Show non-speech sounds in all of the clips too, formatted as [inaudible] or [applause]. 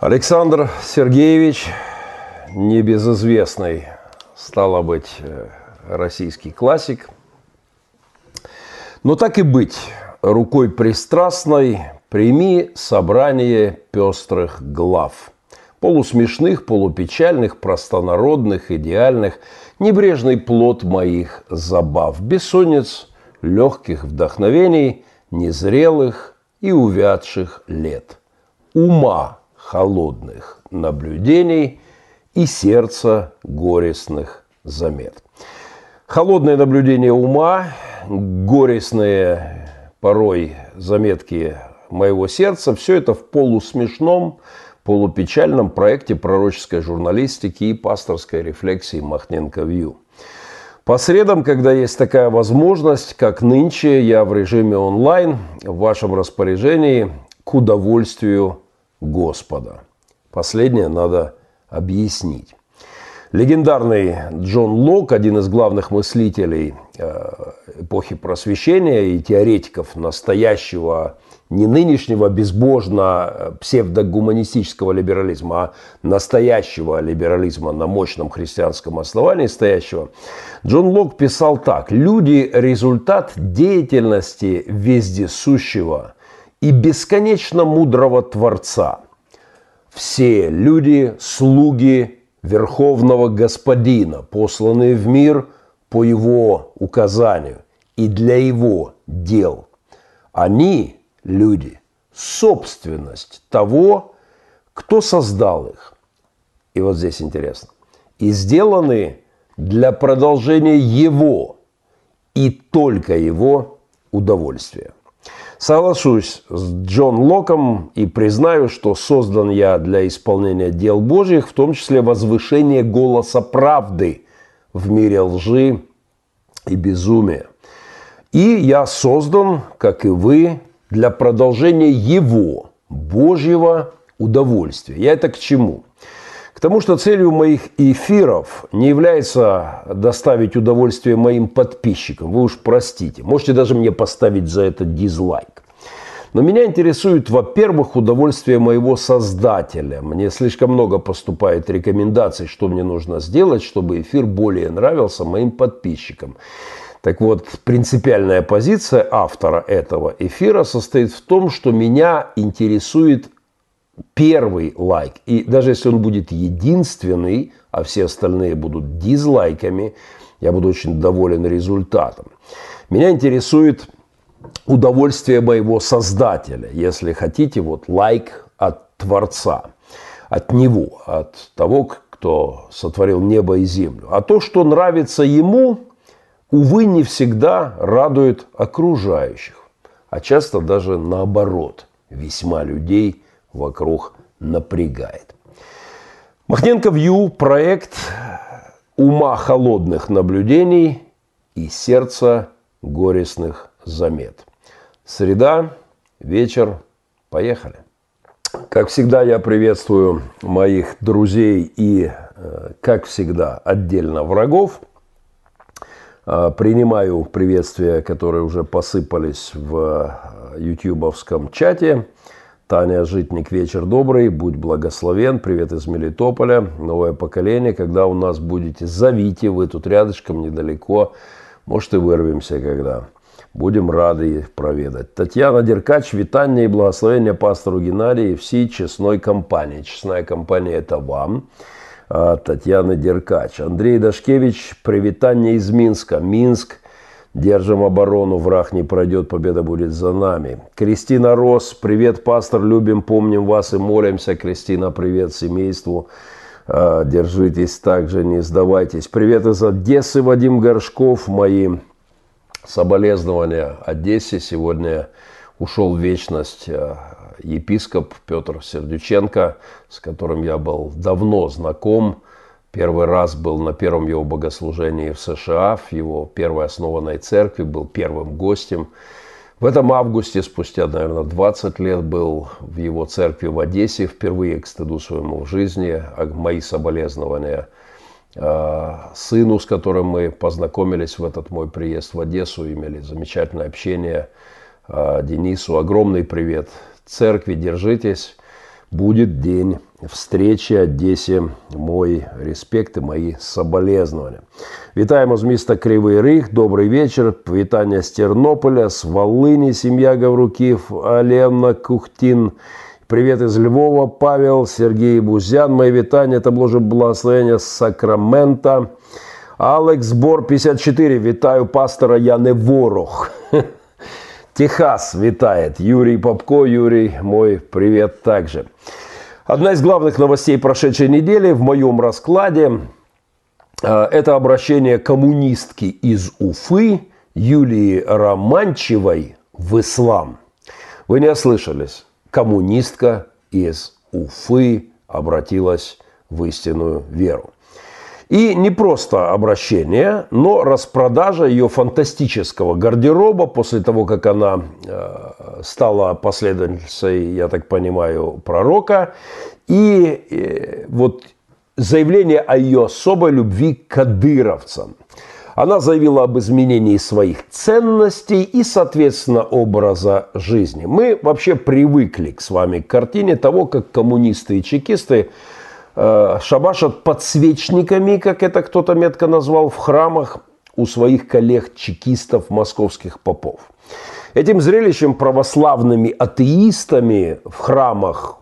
Александр Сергеевич, небезызвестный, стало быть, э, российский классик. Но так и быть, рукой пристрастной прими собрание пестрых глав. Полусмешных, полупечальных, простонародных, идеальных, небрежный плод моих забав, бессонниц, легких вдохновений, незрелых и увядших лет. Ума холодных наблюдений и сердца горестных замет. Холодное наблюдение ума, горестные порой заметки моего сердца, все это в полусмешном, полупечальном проекте пророческой журналистики и пасторской рефлексии Махненко Вью. По средам, когда есть такая возможность, как нынче, я в режиме онлайн в вашем распоряжении к удовольствию Господа. Последнее надо объяснить. Легендарный Джон Лок, один из главных мыслителей э, эпохи просвещения и теоретиков настоящего, не нынешнего безбожно э, псевдогуманистического либерализма, а настоящего либерализма на мощном христианском основании стоящего, Джон Лок писал так. «Люди – результат деятельности вездесущего и бесконечно мудрого Творца. Все люди – слуги Верховного Господина, посланные в мир по Его указанию и для Его дел. Они, люди, собственность того, кто создал их. И вот здесь интересно. И сделаны для продолжения Его и только Его удовольствия. Соглашусь с Джон Локом и признаю, что создан я для исполнения дел Божьих, в том числе возвышение голоса правды в мире лжи и безумия. И я создан, как и вы, для продолжения Его, Божьего удовольствия. Я это к чему? К тому, что целью моих эфиров не является доставить удовольствие моим подписчикам. Вы уж простите. Можете даже мне поставить за это дизлайк. Но меня интересует, во-первых, удовольствие моего создателя. Мне слишком много поступает рекомендаций, что мне нужно сделать, чтобы эфир более нравился моим подписчикам. Так вот, принципиальная позиция автора этого эфира состоит в том, что меня интересует первый лайк, и даже если он будет единственный, а все остальные будут дизлайками, я буду очень доволен результатом. Меня интересует удовольствие моего создателя, если хотите, вот лайк от Творца, от Него, от того, кто сотворил небо и землю. А то, что нравится Ему, увы, не всегда радует окружающих, а часто даже наоборот, весьма людей – вокруг напрягает. Махненко Вью – проект ума холодных наблюдений и сердца горестных замет. Среда, вечер, поехали. Как всегда, я приветствую моих друзей и, э, как всегда, отдельно врагов. Э, принимаю приветствия, которые уже посыпались в э, ютубовском чате – Таня Житник, вечер добрый, будь благословен, привет из Мелитополя, новое поколение, когда у нас будете, зовите, вы тут рядышком, недалеко, может и вырвемся когда. Будем рады их проведать. Татьяна Деркач, витание и благословение пастору Геннадию и всей честной компании. Честная компания – это вам. А, Татьяна Деркач. Андрей Дашкевич, привитание из Минска. Минск – Держим оборону, враг не пройдет, победа будет за нами. Кристина Рос, привет, пастор, любим, помним вас и молимся. Кристина, привет семейству. А, держитесь также, не сдавайтесь. Привет из Одессы, Вадим Горшков, мои соболезнования Одессе. Сегодня ушел в вечность а, епископ Петр Сердюченко, с которым я был давно знаком. Первый раз был на первом его богослужении в США, в его первой основанной церкви, был первым гостем. В этом августе, спустя, наверное, 20 лет, был в его церкви в Одессе, впервые к стыду своему в жизни. А мои соболезнования а, сыну, с которым мы познакомились в этот мой приезд в Одессу, имели замечательное общение. А, Денису огромный привет церкви, держитесь будет день встречи Одессе. Мой респект и мои соболезнования. Вітаємо з міста Кривий Ріг. Добрий вечір. Вітання з Тернополя, з Волині, сім'я Гавруків, Олена Кухтін. Привет из Львова, Павел, Сергей Бузян. Мои витания, это Боже благословение с Сакрамента. Алекс Бор, 54. Витаю пастора, я не ворог. [laughs] Техас витает. Юрий Попко, Юрий, мой привет также. Одна из главных новостей прошедшей недели в моем раскладе э, – это обращение коммунистки из Уфы Юлии Романчевой в ислам. Вы не ослышались коммунистка из Уфы обратилась в истинную веру. И не просто обращение, но распродажа ее фантастического гардероба после того, как она э, стала последовательницей, я так понимаю, пророка. И э, вот заявление о ее особой любви к кадыровцам. Она заявила об изменении своих ценностей и, соответственно, образа жизни. Мы вообще привыкли с вами к картине того, как коммунисты и чекисты шабашат подсвечниками, как это кто-то метко назвал, в храмах у своих коллег-чекистов, московских попов. Этим зрелищем православными атеистами в храмах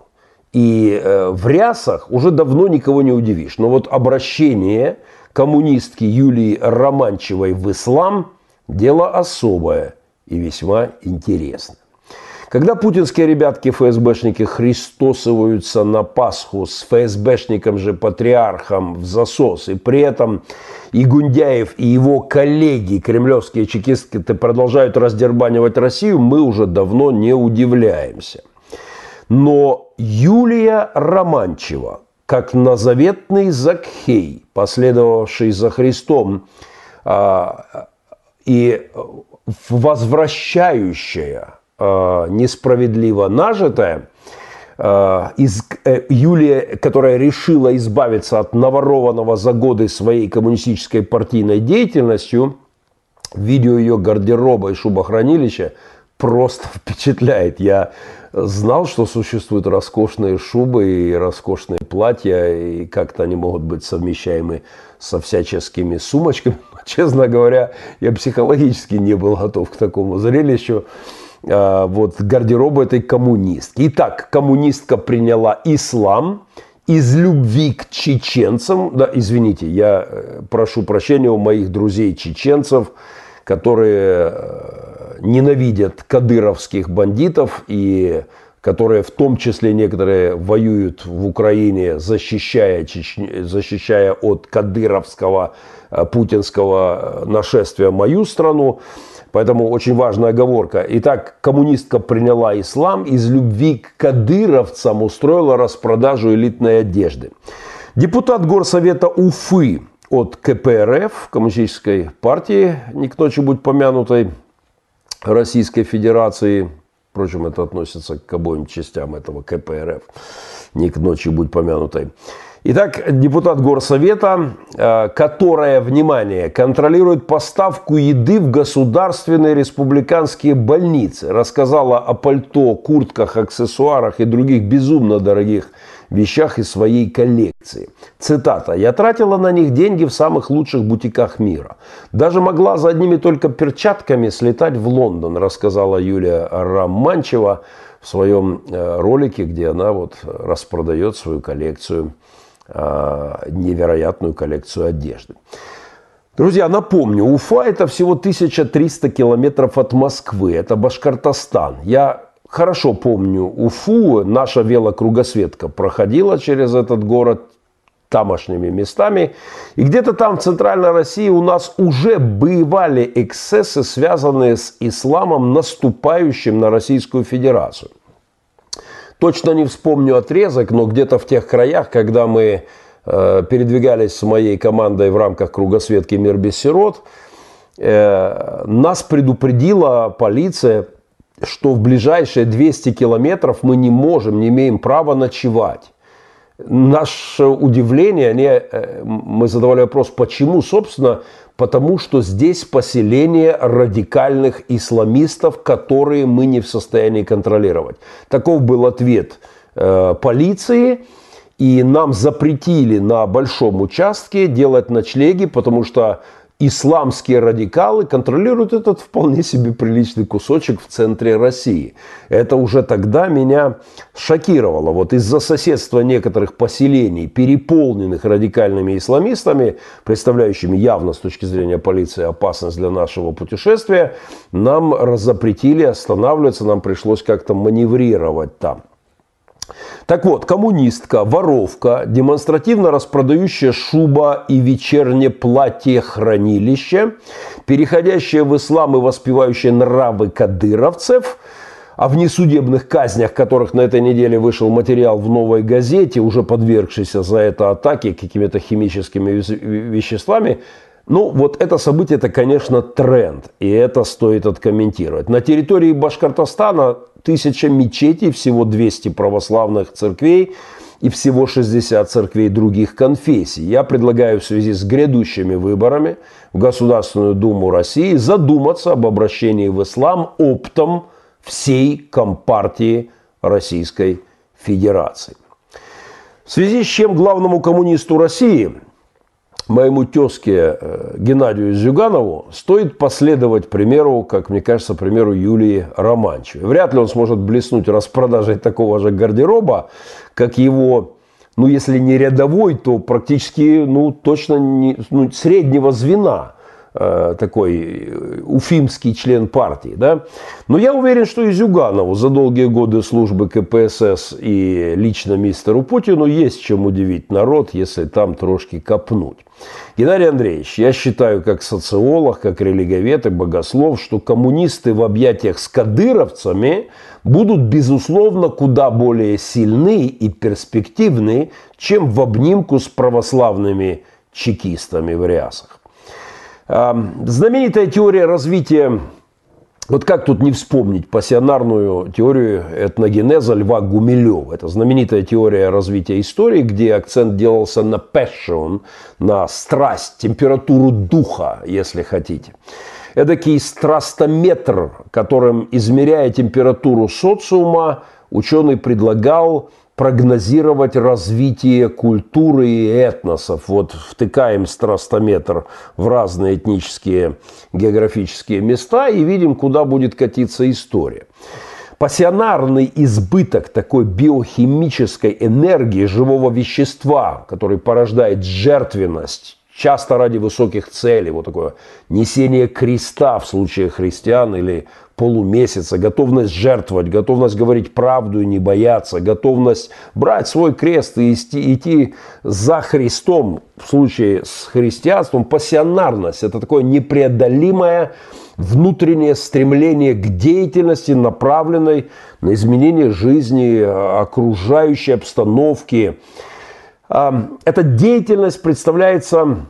и э, в рясах уже давно никого не удивишь. Но вот обращение – коммунистки Юлии Романчевой в ислам – дело особое и весьма интересное. Когда путинские ребятки-ФСБшники христосываются на Пасху с ФСБшником же патриархом в засос, и при этом и Гундяев, и его коллеги, кремлевские чекисты, продолжают раздербанивать Россию, мы уже давно не удивляемся. Но Юлия Романчева, как назаветный Закхей, последовавший за Христом, а, и возвращающая несправедливо нажитое, а, из, э, Юлия, которая решила избавиться от наворованного за годы своей коммунистической партийной деятельностью, видео ее гардероба и шубохранилища просто [laughs] впечатляет. Я знал, что существуют роскошные шубы и роскошные платья, и как-то они могут быть совмещаемы со всяческими сумочками. [laughs] Честно говоря, я психологически не был готов к такому зрелищу. А, вот гардероб этой коммунистки. Итак, коммунистка приняла ислам из любви к чеченцам. Да, извините, я э, прошу прощения у моих друзей чеченцев, которые э, ненавидят кадыровских бандитов и которые в том числе некоторые воюют в Украине, защищая, Чечню, защищая от кадыровского э, путинского э, нашествия мою страну. Поэтому очень важная оговорка. Итак, коммунистка приняла ислам, из любви к кадыровцам устроила распродажу элитной одежды. Депутат Горсовета Уфы от КПРФ, Коммунистической партии, не к ночи помянутой, Российской Федерации, впрочем, это относится к обоим частям этого КПРФ, не к ночи будь помянутой. Итак, депутат Горсовета, э, которая, внимание, контролирует поставку еды в государственные республиканские больницы, рассказала о пальто, куртках, аксессуарах и других безумно дорогих вещах из своей коллекции. Цитата. «Я тратила на них деньги в самых лучших бутиках мира. Даже могла за одними только перчатками слетать в Лондон», рассказала Юлия Романчева в своем э, ролике, где она вот распродает свою коллекцию, невероятную коллекцию одежды. Друзья, напомню, Уфа это всего 1300 километров от Москвы, это Башкортостан. Я хорошо помню Уфу, наша велокругосветка проходила через этот город тамошними местами. И где-то там в Центральной России у нас уже бывали эксцессы, связанные с исламом, наступающим на Российскую Федерацию. Точно не вспомню отрезок, но где-то в тех краях, когда мы э, передвигались с моей командой в рамках кругосветки «Мир без сирот», э, нас предупредила полиция что в ближайшие 200 километров мы не можем, не имеем права ночевать. Наше удивление, они, э, мы задавали вопрос, почему? Собственно, потому что здесь поселение радикальных исламистов, которые мы не в состоянии контролировать. Таков был ответ э, полиции, и нам запретили на большом участке делать ночлеги, потому что исламские радикалы контролируют этот вполне себе приличный кусочек в центре России. Это уже тогда меня шокировало. Вот из-за соседства некоторых поселений, переполненных радикальными исламистами, представляющими явно с точки зрения полиции опасность для нашего путешествия, нам запретили останавливаться, нам пришлось как-то маневрировать там. Так вот, коммунистка, воровка, демонстративно распродающая шуба и вечернее платье хранилище, переходящая в ислам и воспевающая нравы кадыровцев, о внесудебных казнях, которых на этой неделе вышел материал в «Новой газете», уже подвергшийся за это атаке какими-то химическими веществами, ну, вот это событие, это, конечно, тренд, и это стоит откомментировать. На территории Башкортостана тысяча мечетей, всего 200 православных церквей и всего 60 церквей других конфессий. Я предлагаю в связи с грядущими выборами в Государственную Думу России задуматься об обращении в ислам оптом всей Компартии Российской Федерации. В связи с чем главному коммунисту России – моему тезке э, Геннадию Зюганову стоит последовать примеру, как мне кажется, примеру Юлии Романчевой. Вряд ли он сможет блеснуть распродажей такого же гардероба, как его, ну, если не рядовой, то практически, ну, точно не, ну, среднего звена такой э, уфимский член партии. Да? Но я уверен, что и Зюганову за долгие годы службы КПСС и лично мистеру Путину есть чем удивить народ, если там трошки копнуть. Геннадий Андреевич, я считаю, как социолог, как религовед и богослов, что коммунисты в объятиях с кадыровцами будут, безусловно, куда более сильны и перспективны, чем в обнимку с православными чекистами в рясах. Знаменитая теория развития, вот как тут не вспомнить пассионарную теорию этногенеза Льва Гумилева. Это знаменитая теория развития истории, где акцент делался на passion, на страсть, температуру духа, если хотите. Эдакий страстометр, которым, измеряя температуру социума, ученый предлагал прогнозировать развитие культуры и этносов. Вот втыкаем страстометр в разные этнические географические места и видим, куда будет катиться история. Пассионарный избыток такой биохимической энергии живого вещества, который порождает жертвенность, часто ради высоких целей, вот такое несение креста в случае христиан или полумесяца, готовность жертвовать, готовность говорить правду и не бояться, готовность брать свой крест и идти, идти за Христом в случае с христианством, пассионарность – это такое непреодолимое внутреннее стремление к деятельности, направленной на изменение жизни, окружающей обстановки. Эта деятельность представляется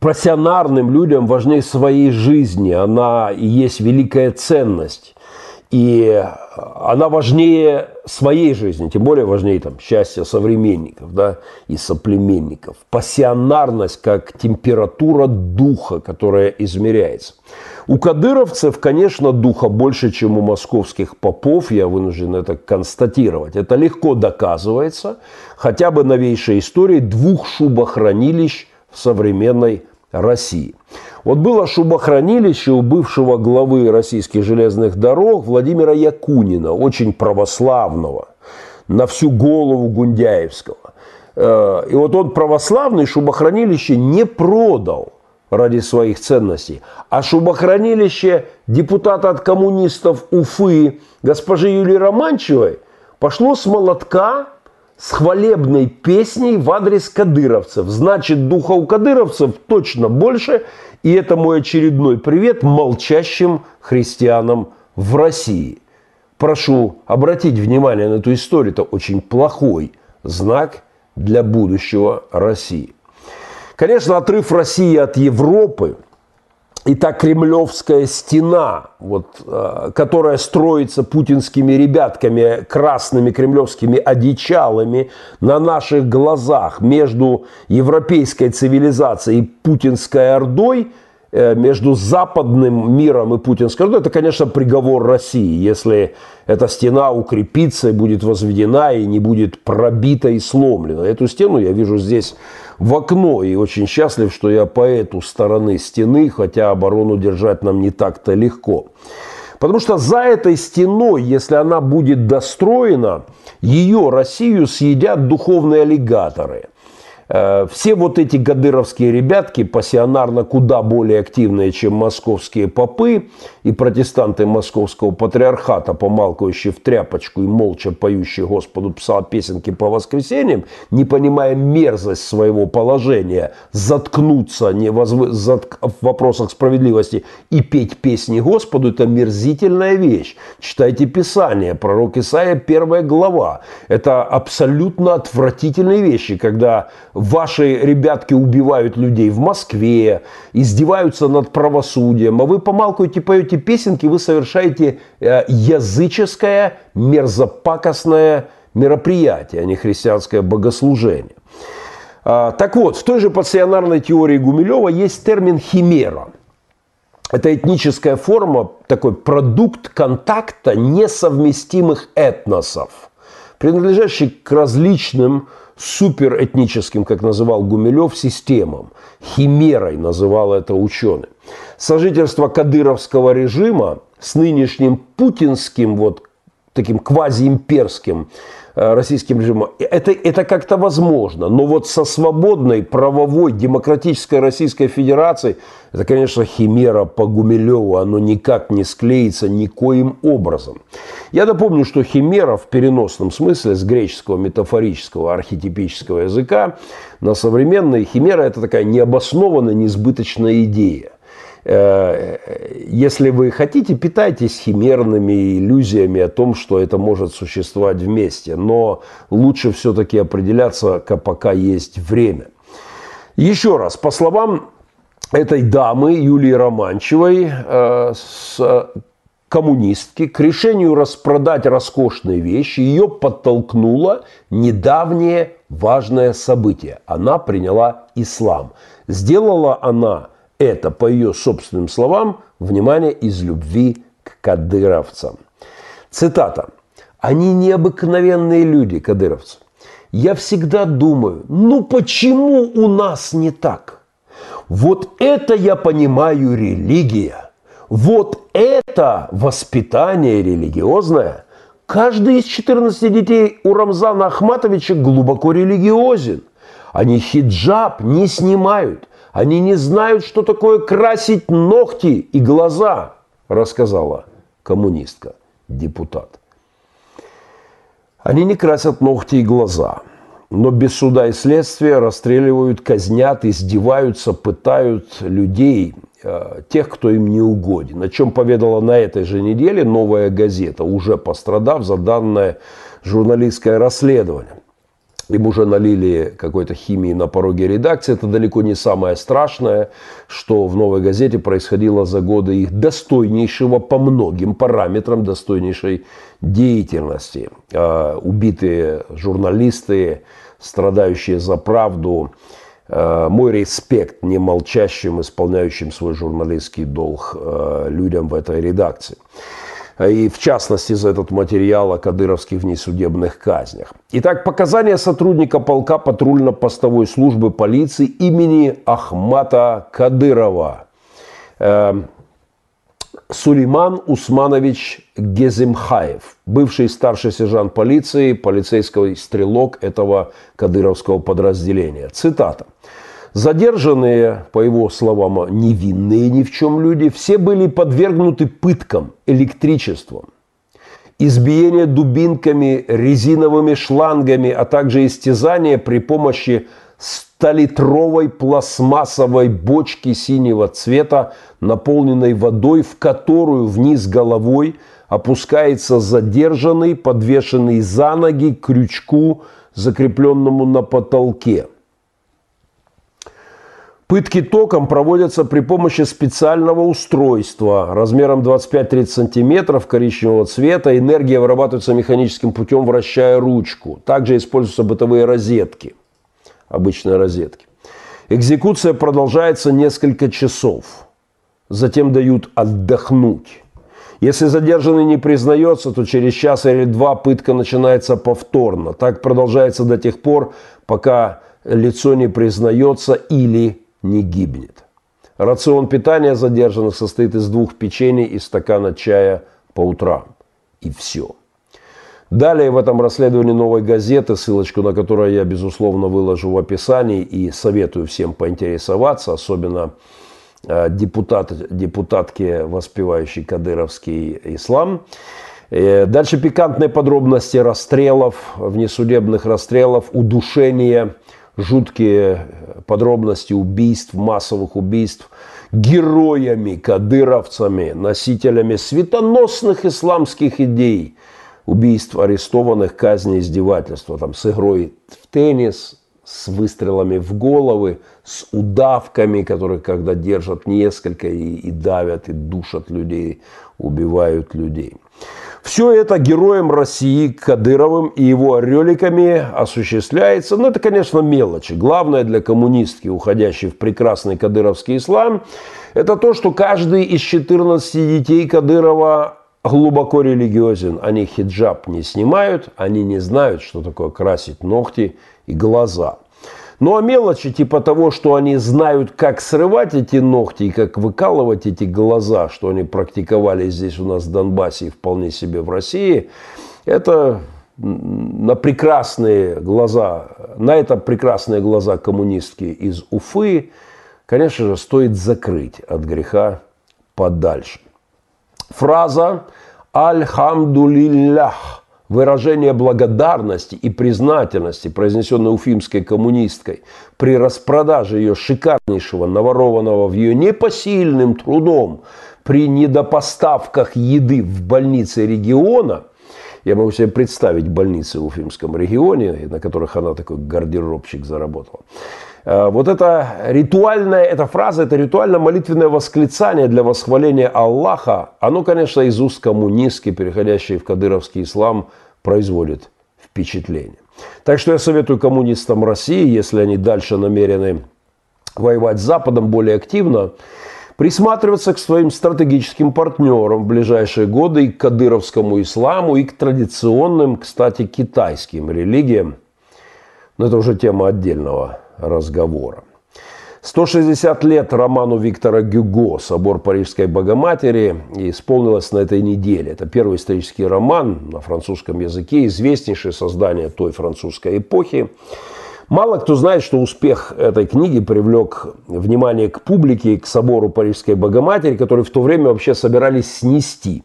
пассионарным людям важнее своей жизни. Она и есть великая ценность. И она важнее своей жизни, тем более важнее там, счастья современников да, и соплеменников. Пассионарность как температура духа, которая измеряется. У кадыровцев, конечно, духа больше, чем у московских попов, я вынужден это констатировать. Это легко доказывается хотя бы новейшей историей двух шубохранилищ в современной России. Вот было шубохранилище у бывшего главы российских железных дорог Владимира Якунина, очень православного, на всю голову Гундяевского. Э, и вот он православный шубохранилище не продал ради своих ценностей, а шубохранилище депутата от коммунистов Уфы госпожи Юлии Романчевой пошло с молотка с хвалебной песней в адрес кадыровцев. Значит, духа у кадыровцев точно больше. И это мой очередной привет молчащим христианам в России. Прошу обратить внимание на эту историю. Это очень плохой знак для будущего России. Конечно, отрыв России от Европы – и та кремлевская стена, вот, э, которая строится путинскими ребятками, красными кремлевскими одичалами на наших глазах между европейской цивилизацией и путинской ордой, э, между западным миром и путинской ну, это, конечно, приговор России, если эта стена укрепится и будет возведена, и не будет пробита и сломлена. Эту стену я вижу здесь в окно, и очень счастлив, что я по эту стороны стены, хотя оборону держать нам не так-то легко. Потому что за этой стеной, если она будет достроена, ее Россию съедят духовные аллигаторы – Э, все вот эти гадыровские ребятки, пассионарно куда более активные, чем московские попы и протестанты московского патриархата, помалкивающие в тряпочку и молча поющие Господу пса песенки по воскресеньям, не понимая мерзость своего положения, заткнуться не возв... Затк... в вопросах справедливости и петь песни Господу, это мерзительная вещь. Читайте Писание, пророк Исаия, первая глава. Это абсолютно отвратительные вещи, когда ваши ребятки убивают людей в Москве, издеваются над правосудием, а вы помалкиваете, поете песенки, вы совершаете э, языческое, мерзопакостное мероприятие, а не христианское богослужение. А, так вот, в той же пассионарной теории Гумилева есть термин «химера». Это этническая форма, такой продукт контакта несовместимых этносов, принадлежащий к различным суперэтническим, как называл Гумилев, системам. Химерой называл это ученый. Сожительство кадыровского режима с нынешним путинским, вот таким квазиимперским Э, российским режимом. Это, это как-то возможно. Но вот со свободной, правовой, демократической Российской Федерацией, это, конечно, химера по Гумилеву, оно никак не склеится никоим образом. Я напомню, что химера в переносном смысле с греческого метафорического архетипического языка на современный химера это такая необоснованная, несбыточная идея. Э, если вы хотите, питайтесь химерными иллюзиями о том, что это может существовать вместе. Но лучше все-таки определяться, пока есть время. Еще раз, по словам этой дамы Юлии Романчевой, э, с коммунистки, к решению распродать роскошные вещи ее подтолкнуло недавнее важное событие. Она приняла ислам. Сделала она это, по ее собственным словам, внимание из любви к кадыровцам. Цитата. «Они необыкновенные люди, кадыровцы. Я всегда думаю, ну почему у нас не так? Вот это я понимаю религия. Вот это воспитание религиозное. Каждый из 14 детей у Рамзана Ахматовича глубоко религиозен. Они хиджаб не снимают. Они не знают, что такое красить ногти и глаза, рассказала коммунистка, депутат. Они не красят ногти и глаза, но без суда и следствия расстреливают, казнят, издеваются, пытают людей, э, тех, кто им не угоден. О чем поведала на этой же неделе новая газета, уже пострадав за данное журналистское расследование. Им уже налили какой-то химии на пороге редакции. Это далеко не самое страшное, что в «Новой газете» происходило за годы их достойнейшего по многим параметрам достойнейшей деятельности. А, убитые журналисты, страдающие за правду. А, мой респект не молчащим, исполняющим свой журналистский долг а, людям в этой редакции и в частности за этот материал о кадыровских внесудебных казнях. Итак, показания сотрудника полка патрульно-постовой службы полиции имени Ахмата Кадырова. Э, Сулейман Усманович Геземхаев, бывший старший сержант полиции, полицейский стрелок этого кадыровского подразделения. Цитата. Задержанные, по его словам, невинные ни в чем люди, все были подвергнуты пыткам, электричеством. Избиение дубинками, резиновыми шлангами, а также истязание при помощи столитровой пластмассовой бочки синего цвета, наполненной водой, в которую вниз головой опускается задержанный, подвешенный за ноги крючку, закрепленному на потолке – Пытки током проводятся при помощи специального устройства размером 25-30 см коричневого цвета. Энергия вырабатывается механическим путем, вращая ручку. Также используются бытовые розетки, обычные розетки. Экзекуция продолжается несколько часов. затем дают отдохнуть. Если задержанный не признается, то через час или два пытка начинается повторно. Так продолжается до тех пор, пока лицо не признается или не гибнет. Рацион питания задержанных состоит из двух печений и стакана чая по утрам. И все. Далее в этом расследовании «Новой газеты», ссылочку на которую я, безусловно, выложу в описании и советую всем поинтересоваться, особенно э, депутат, депутатке, воспевающей кадыровский ислам. Э, дальше пикантные подробности расстрелов, внесудебных расстрелов, удушения, жуткие подробности убийств, массовых убийств героями, кадыровцами, носителями светоносных исламских идей – убийств арестованных, казни, издевательства, там, с игрой в теннис, с выстрелами в головы, с удавками, которые когда держат несколько и, и давят, и душат людей, убивают людей. Все это героем России Кадыровым и его ореликами осуществляется. Но ну, это, конечно, мелочи. Главное для коммунистки, уходящей в прекрасный кадыровский ислам, это то, что каждый из 14 детей Кадырова глубоко религиозен. Они хиджаб не снимают, они не знают, что такое красить ногти и глаза. Ну а мелочи типа того, что они знают, как срывать эти ногти и как выкалывать эти глаза, что они практиковали здесь у нас в Донбассе и вполне себе в России, это на прекрасные глаза, на это прекрасные глаза коммунистки из Уфы, конечно же, стоит закрыть от греха подальше. Фраза «Альхамдулиллях» – выражение благодарности и признательности, произнесенное уфимской коммунисткой при распродаже ее шикарнейшего, наворованного в ее непосильным трудом при недопоставках еды в больнице региона – я могу себе представить больницы в Уфимском регионе, на которых она такой гардеробщик заработала. Э, вот эта ритуальная, эта фраза, это ритуально-молитвенное восклицание для восхваления Аллаха, оно, конечно, из уст коммунистки, переходящей в кадыровский ислам, производит впечатление. Так что я советую коммунистам России, если они дальше намерены воевать с Западом более активно, присматриваться к своим стратегическим партнерам в ближайшие годы и к кадыровскому исламу, и к традиционным, кстати, китайским религиям. Но это уже тема отдельного разговора. 160 лет роману Виктора Гюго «Собор Парижской Богоматери» исполнилось на этой неделе. Это первый исторический роман на французском языке, известнейшее создание той французской эпохи. Мало кто знает, что успех этой книги привлек внимание к публике, к собору Парижской Богоматери, который в то время вообще собирались снести,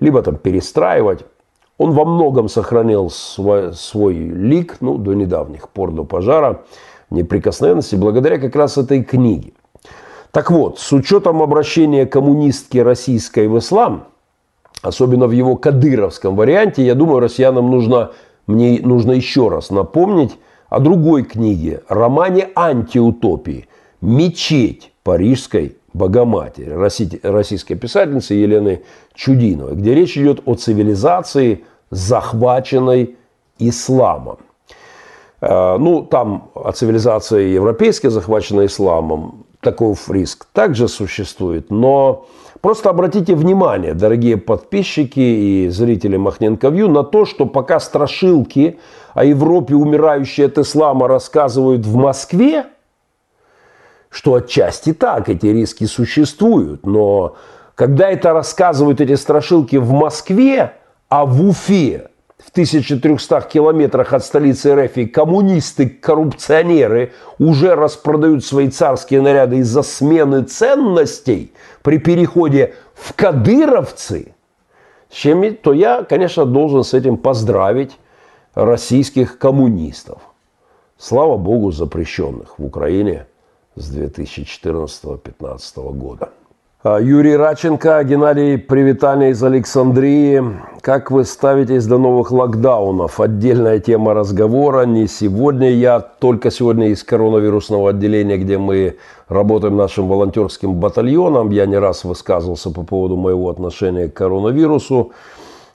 либо там перестраивать. Он во многом сохранил свой, свой лик, ну, до недавних пор, до пожара – неприкосновенности благодаря как раз этой книге. Так вот, с учетом обращения коммунистки российской в ислам, особенно в его кадыровском варианте, я думаю, россиянам нужно, мне нужно еще раз напомнить о другой книге, романе антиутопии «Мечеть Парижской Богоматери» российской писательницы Елены Чудиновой, где речь идет о цивилизации, захваченной исламом. Э, ну, там о цивилизации европейской, захваченной исламом, такой риск также существует. Но просто обратите внимание, дорогие подписчики и зрители Махненко Вью, на то, что пока страшилки о Европе, умирающей от ислама, рассказывают в Москве, что отчасти так, эти риски существуют. Но когда это рассказывают эти страшилки в Москве, а в Уфе в 1300 километрах от столицы РФ коммунисты-коррупционеры уже распродают свои царские наряды из-за смены ценностей при переходе в кадыровцы, чем, то я, конечно, должен с этим поздравить российских коммунистов. Слава богу, запрещенных в Украине с 2014-2015 года. А, Юрий Раченко, Геннадий Привитание из Александрии. Как вы ставитесь до новых локдаунов? Отдельная тема разговора. Не сегодня. Я только сегодня из коронавирусного отделения, где мы работаем нашим волонтерским батальоном. Я не раз высказывался по поводу моего отношения к коронавирусу.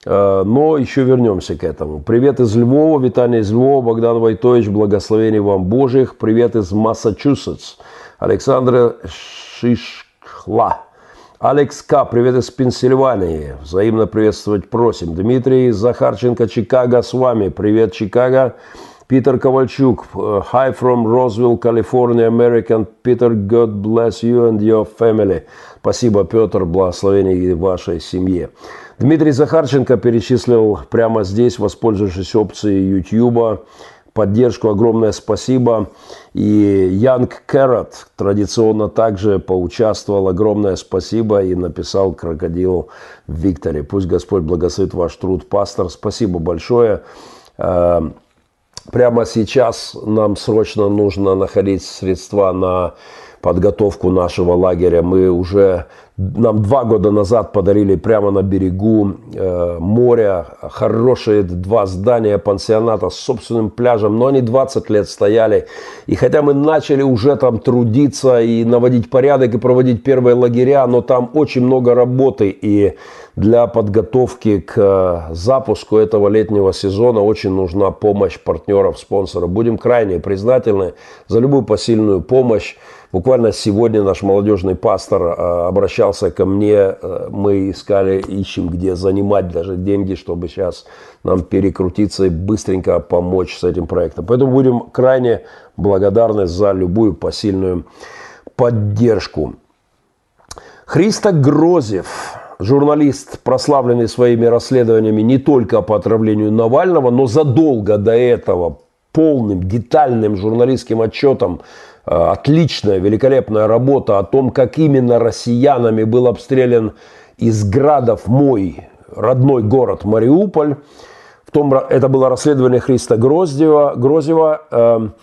А, но еще вернемся к этому. Привет из Львова, Виталий из Львова, Богдан Войтович, благословений вам Божьих. Привет из Массачусетс, Александра Шишхла. Алекс К. Привет из Пенсильвании. Взаимно приветствовать просим. Дмитрий Захарченко, Чикаго с вами. Привет, Чикаго. Питер Ковальчук. Hi from Roswell, California, American. Peter, God bless you and your family. Спасибо, Петр. Благословение вашей семье. Дмитрий Захарченко перечислил прямо здесь, воспользовавшись опцией YouTube, поддержку огромное спасибо. И Янг Кэррот традиционно также поучаствовал. Огромное спасибо и написал крокодил Викторе. Пусть Господь благословит ваш труд, пастор. Спасибо большое. Э, прямо сейчас нам срочно нужно находить средства на подготовку нашего лагеря. Мы уже, нам два года назад подарили прямо на берегу э, моря хорошие два здания пансионата с собственным пляжем, но они 20 лет стояли. И хотя мы начали уже там трудиться и наводить порядок и проводить первые лагеря, но там очень много работы и для подготовки к э, запуску этого летнего сезона очень нужна помощь партнеров, спонсоров. Будем крайне признательны за любую посильную помощь. Буквально сегодня наш молодежный пастор э, обращался ко мне, э, мы искали, ищем, где занимать даже деньги, чтобы сейчас нам перекрутиться и быстренько помочь с этим проектом. Поэтому будем крайне благодарны за любую посильную поддержку. Христа Грозев, журналист, прославленный своими расследованиями не только по отравлению Навального, но задолго до этого полным, детальным журналистским отчетом отличная, великолепная работа о том, как именно россиянами был обстрелян из градов мой родной город Мариуполь. В том, это было расследование Христа Гроздева, Грозева.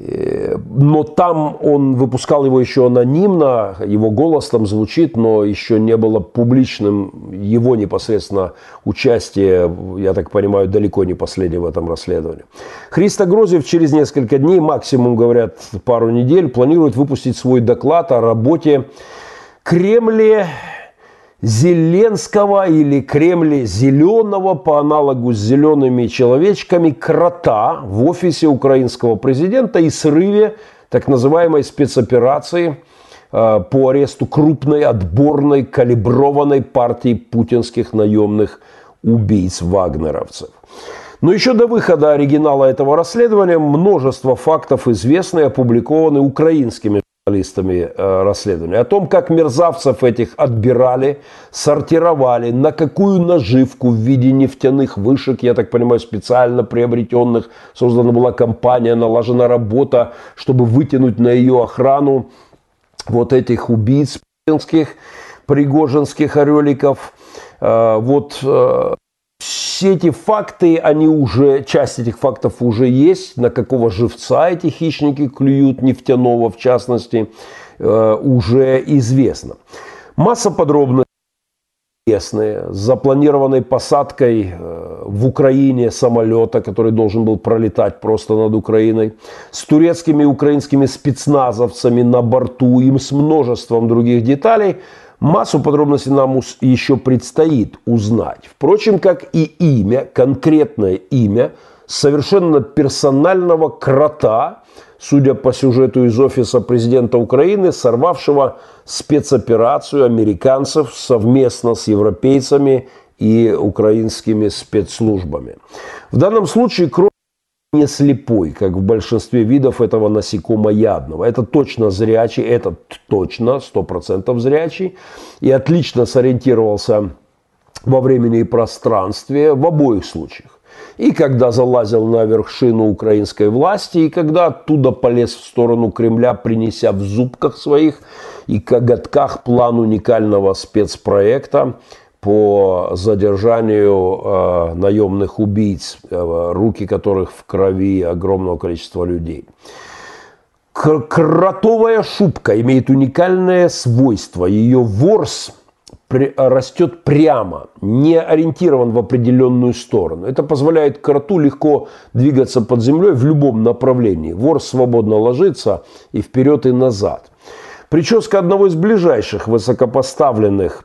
Э, но там он выпускал его еще анонимно, его голос там звучит, но еще не было публичным его непосредственно участие, я так понимаю, далеко не последнее в этом расследовании. Христо Грозев через несколько дней, максимум, говорят, пару недель, планирует выпустить свой доклад о работе Кремля Зеленского или Кремля зеленого по аналогу с зелеными человечками крота в офисе украинского президента и срыве так называемой спецоперации э, по аресту крупной отборной калиброванной партии путинских наемных убийц-вагнеровцев. Но еще до выхода оригинала этого расследования множество фактов известны и опубликованы украинскими журналистами э, расследования, о том, как мерзавцев этих отбирали, сортировали, на какую наживку в виде нефтяных вышек, я так понимаю, специально приобретенных, создана была компания, налажена работа, чтобы вытянуть на ее охрану вот этих убийц путинских, пригожинских ореликов. Э, вот э, все эти факты, они уже, часть этих фактов уже есть, на какого живца эти хищники клюют, нефтяного в частности, э, уже известно. Масса подробностей известные, с запланированной посадкой э, в Украине самолета, который должен был пролетать просто над Украиной, с турецкими и украинскими спецназовцами на борту, им с множеством других деталей – Массу подробностей нам еще предстоит узнать. Впрочем, как и имя, конкретное имя совершенно персонального крота, судя по сюжету из офиса президента Украины, сорвавшего спецоперацию американцев совместно с европейцами и украинскими спецслужбами. В данном случае кровь не слепой, как в большинстве видов этого насекомоядного. Это точно зрячий, это точно, 100% зрячий. И отлично сориентировался во времени и пространстве в обоих случаях. И когда залазил на вершину украинской власти, и когда оттуда полез в сторону Кремля, принеся в зубках своих и коготках план уникального спецпроекта, по задержанию э, наемных убийц, э, руки которых в крови огромного количества людей. Кротовая шубка имеет уникальное свойство. Ее ворс растет прямо, не ориентирован в определенную сторону. Это позволяет кроту легко двигаться под землей в любом направлении. Ворс свободно ложится и вперед, и назад. Прическа одного из ближайших высокопоставленных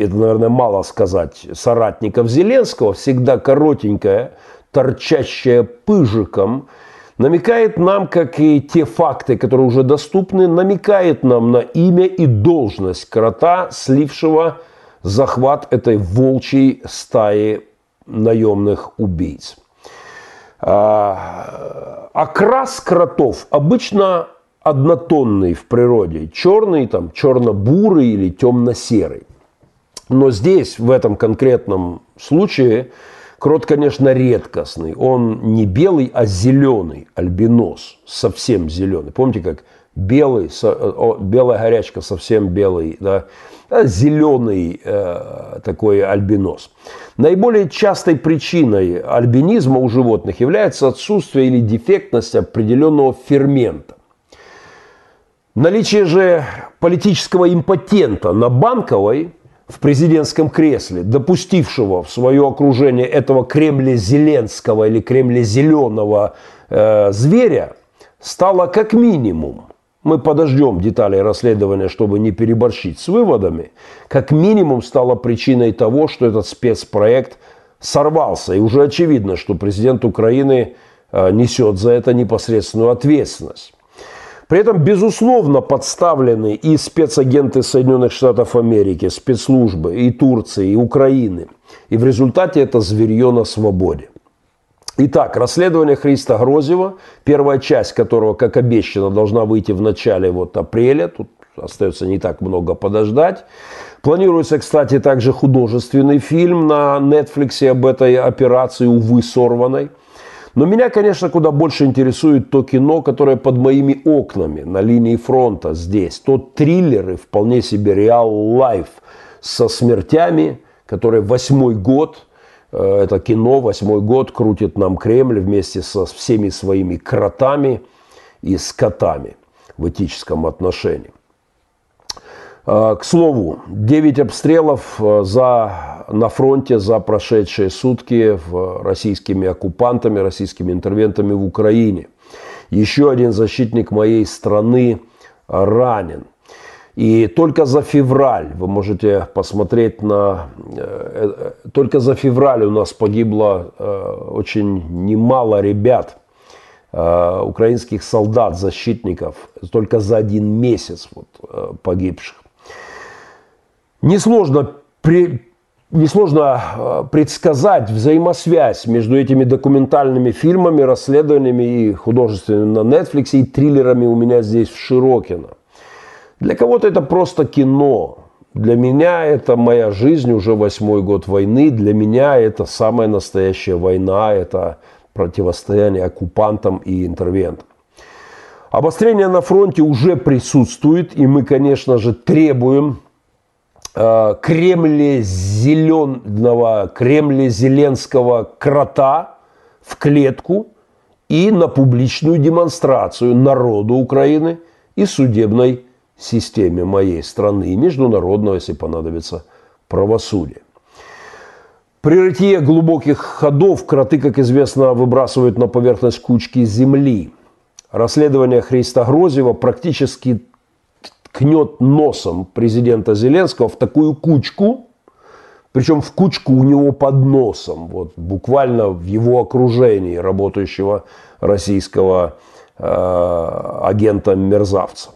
это, наверное, мало сказать, соратников Зеленского, всегда коротенькая, торчащая пыжиком, намекает нам, как и те факты, которые уже доступны, намекает нам на имя и должность крота, слившего захват этой волчьей стаи наемных убийц. А, окрас кротов обычно однотонный в природе. Черный, там, черно-бурый или темно-серый. Но здесь, в этом конкретном случае, крот, конечно, редкостный. Он не белый, а зеленый, альбинос, совсем зеленый. Помните, как белый, белая горячка, совсем белый, да? зеленый э, такой альбинос. Наиболее частой причиной альбинизма у животных является отсутствие или дефектность определенного фермента. Наличие же политического импотента на банковой в президентском кресле, допустившего в свое окружение этого кремля Зеленского или кремля Зеленого э, зверя, стало как минимум, мы подождем деталей расследования, чтобы не переборщить с выводами, как минимум стало причиной того, что этот спецпроект сорвался. И уже очевидно, что президент Украины э, несет за это непосредственную ответственность. При этом, безусловно, подставлены и спецагенты Соединенных Штатов Америки, спецслужбы и Турции, и Украины. И в результате это зверье на свободе. Итак, расследование Христа Грозева, первая часть которого, как обещано, должна выйти в начале вот апреля, тут остается не так много подождать. Планируется, кстати, также художественный фильм на Netflix об этой операции, увы, сорванной – но меня, конечно, куда больше интересует то кино, которое под моими окнами, на линии фронта здесь. То триллеры, вполне себе реал-лайф со смертями, которые восьмой год, э, это кино восьмой год крутит нам Кремль вместе со всеми своими кротами и скотами в этическом отношении. Э, к слову, 9 обстрелов э, за, на фронте за прошедшие сутки в, российскими оккупантами, российскими интервентами в Украине. Еще один защитник моей страны ранен. И только за февраль, вы можете посмотреть на... Э, только за февраль у нас погибло очень немало ребят, украинских солдат, защитников, только за один месяц вот, погибших. Несложно, при, несложно э, предсказать взаимосвязь между этими документальными фильмами, расследованиями и художественными на Netflix и триллерами у меня здесь в Широкино. Для кого-то это просто кино. Для меня это моя жизнь, уже восьмой год войны. Для меня это самая настоящая война, это противостояние оккупантам и интервентам. Обострение на фронте уже присутствует, и мы, конечно же, требуем кремле зеленого, кремле зеленского крота в клетку и на публичную демонстрацию народу Украины и судебной системе моей страны и международного, если понадобится, правосудия. При рытье глубоких ходов кроты, как известно, выбрасывают на поверхность кучки земли. Расследование Христа Грозева практически ткнет носом президента Зеленского в такую кучку, причем в кучку у него под носом, вот буквально в его окружении работающего российского э, агента-мерзавца.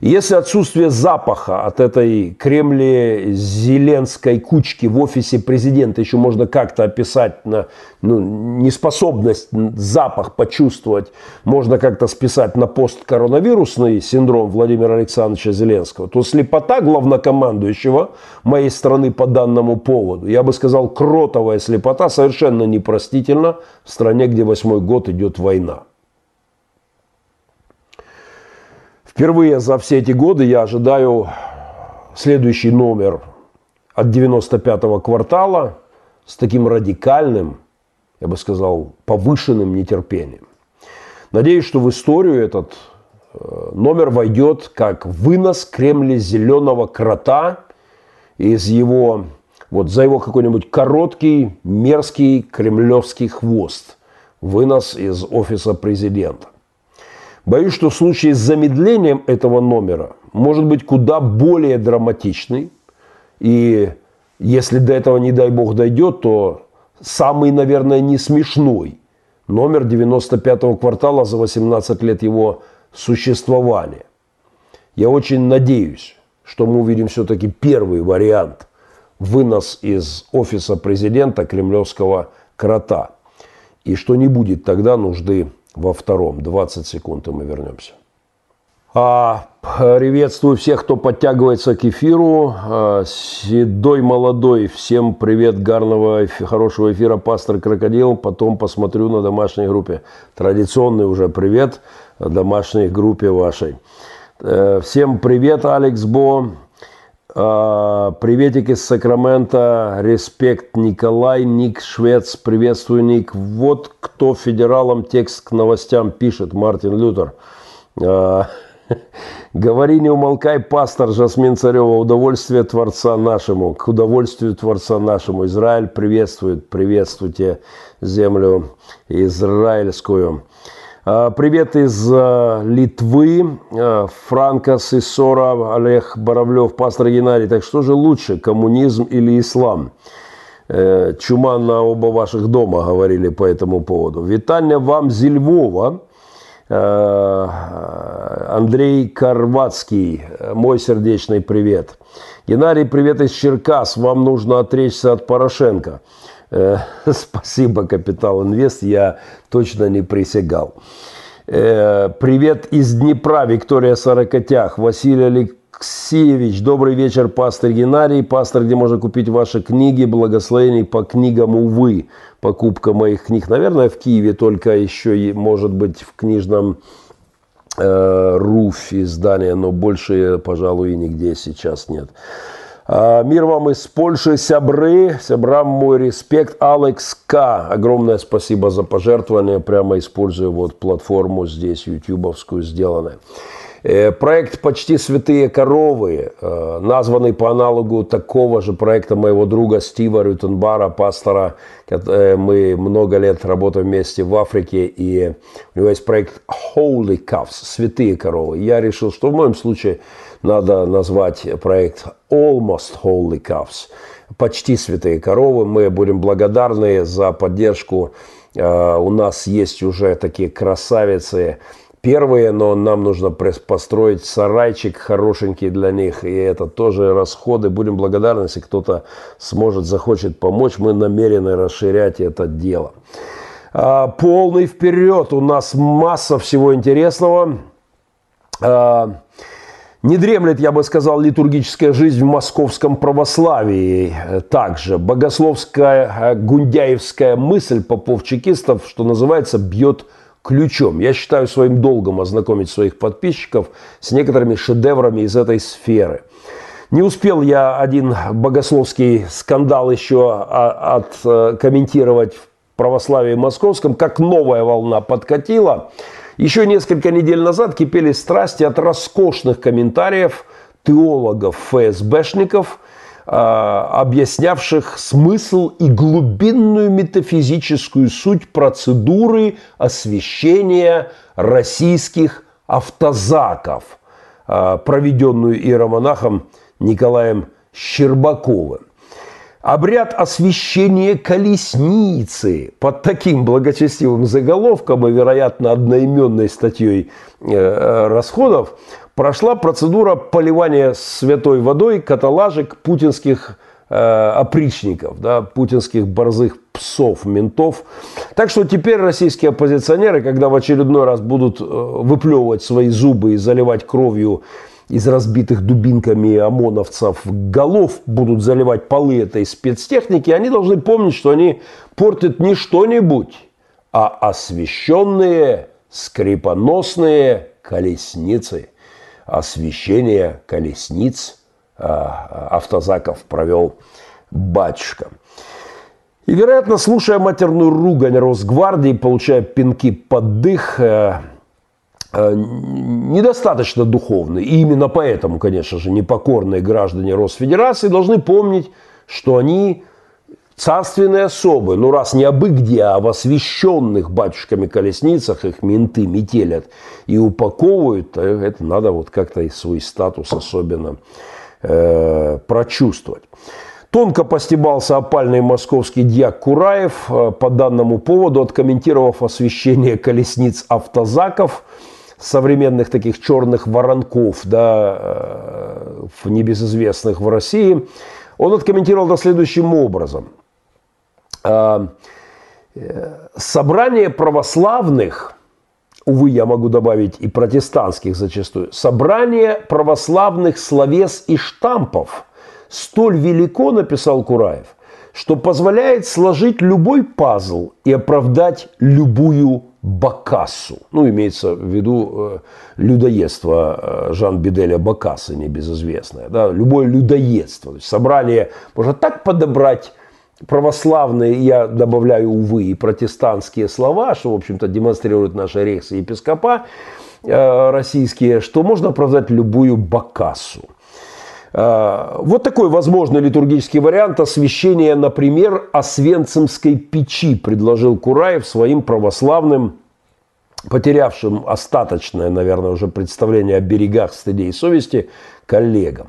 Если отсутствие запаха от этой кремле-зеленской кучки в офисе президента еще можно как-то описать, на ну, неспособность запах почувствовать, можно как-то списать на посткоронавирусный синдром Владимира Александровича Зеленского, то слепота главнокомандующего моей страны по данному поводу, я бы сказал, кротовая слепота совершенно непростительна в стране, где восьмой год идет война. Впервые за все эти годы я ожидаю следующий номер от 95-го квартала с таким радикальным, я бы сказал, повышенным нетерпением. Надеюсь, что в историю этот э, номер войдет как вынос Кремля зеленого крота из его, вот за его какой-нибудь короткий, мерзкий кремлевский хвост. Вынос из офиса президента. Боюсь, что случай с замедлением этого номера может быть куда более драматичный. И если до этого, не дай бог, дойдет, то самый, наверное, не смешной номер 95-го квартала за 18 лет его существования. Я очень надеюсь, что мы увидим все-таки первый вариант вынос из офиса президента кремлевского крота. И что не будет тогда нужды во втором. 20 секунд, и мы вернемся. А, приветствую всех, кто подтягивается к эфиру. А, седой, молодой, всем привет, гарного, хорошего эфира, пастор Крокодил. Потом посмотрю на домашней группе. Традиционный уже привет домашней группе вашей. Э, всем привет, Алекс Бо. А, приветик из Сакрамента. Респект, Николай, Ник Швец. Приветствую, Ник. Вот кто федералам текст к новостям пишет, Мартин Лютер. А, [laughs] Говори, не умолкай, пастор Жасмин Царева, удовольствие Творца нашему, к удовольствию Творца нашему. Израиль приветствует, приветствуйте землю израильскую. А, привет из а, Литвы, а, Франко Сисора, Олег Боровлев, пастор Геннадий. Так что же лучше, коммунизм или ислам? Э, чума на оба ваших дома говорили по этому поводу. Витание вам зі. Э, Андрей Карватский, мой сердечный привет. Геннадий, привет из Черкас. Вам нужно отречься от Порошенко. Э, [laughs] спасибо, Капитал Инвест, я точно не присягал. Э, привет из Днепра, Виктория Сорокотях. Василий Алексеевич, добрый вечер, пастор Геннадий. Пастор, где можно купить ваши книги, благословений по книгам, увы покупка моих книг. Наверное, в Киеве только еще, может быть, в книжном э, Руф издание, но больше, пожалуй, и нигде сейчас нет. А, мир вам из Польши, сябры, сябрам мой респект, Алекс К. Огромное спасибо за пожертвование, прямо используя вот платформу здесь, ютубовскую, сделанное. Э, проект «Почти святые коровы», э, названный по аналогу такого же проекта моего друга Стива Рютенбара, пастора. Э, мы много лет работаем вместе в Африке, и у него есть проект Holy Calves, «Святые коровы». Я решил, что в моем случае надо назвать проект Almost Holy Calves, «Почти святые коровы». Мы будем благодарны за поддержку. У нас есть уже такие красавицы – первые, но нам нужно построить сарайчик хорошенький для них, и это тоже расходы. Будем благодарны, если кто-то сможет, захочет помочь, мы намерены расширять это дело. А, полный вперед, у нас масса всего интересного. А, не дремлет, я бы сказал, литургическая жизнь в московском православии. Также богословская гундяевская мысль попов-чекистов, что называется, бьет ключом. Я считаю своим долгом ознакомить своих подписчиков с некоторыми шедеврами из этой сферы. Не успел я один богословский скандал еще откомментировать в православии московском, как новая волна подкатила. Еще несколько недель назад кипели страсти от роскошных комментариев теологов ФСБшников – а, объяснявших смысл и глубинную метафизическую суть процедуры освящения российских автозаков, а, проведенную иеромонахом Николаем Щербаковым. Обряд освящения колесницы под таким благочестивым заголовком и, вероятно, одноименной статьей э, расходов прошла процедура поливания святой водой каталажек путинских э, опричников, да, путинских борзых псов, ментов. Так что теперь российские оппозиционеры, когда в очередной раз будут э, выплевывать свои зубы и заливать кровью из разбитых дубинками ОМОНовцев голов будут заливать полы этой спецтехники, они должны помнить, что они портят не что-нибудь, а освященные скрипоносные колесницы – освещение колесниц а, автозаков провел батюшка. И, вероятно, слушая матерную ругань Росгвардии, получая пинки под дых, э, недостаточно духовны. И именно поэтому, конечно же, непокорные граждане Росфедерации должны помнить, что они царственные особы, ну раз не абы где, а в освященных батюшками колесницах их менты метелят и упаковывают, это надо вот как-то и свой статус особенно э, прочувствовать. Тонко постебался опальный московский дьяк Кураев, э, по данному поводу откомментировав освещение колесниц автозаков, современных таких черных воронков, да, э, небезызвестных в России, он откомментировал это следующим образом. Э, собрание православных, увы, я могу добавить и протестантских зачастую, собрание православных словес и штампов – столь велико, написал Кураев, что позволяет сложить любой пазл и оправдать любую Бакассу. Ну, имеется в виду э, людоедство э, Жан Биделя Бакассы, небезызвестное. Да? Любое людоедство. То есть собрание можно так подобрать православные, я добавляю, увы, и протестантские слова, что, в общем-то, демонстрируют наши рейсы епископа э, российские, что можно оправдать любую Бакассу. А, вот такой возможный литургический вариант освящения, например, Освенцимской печи предложил Кураев своим православным, потерявшим остаточное, наверное, уже представление о берегах стыде и совести, коллегам.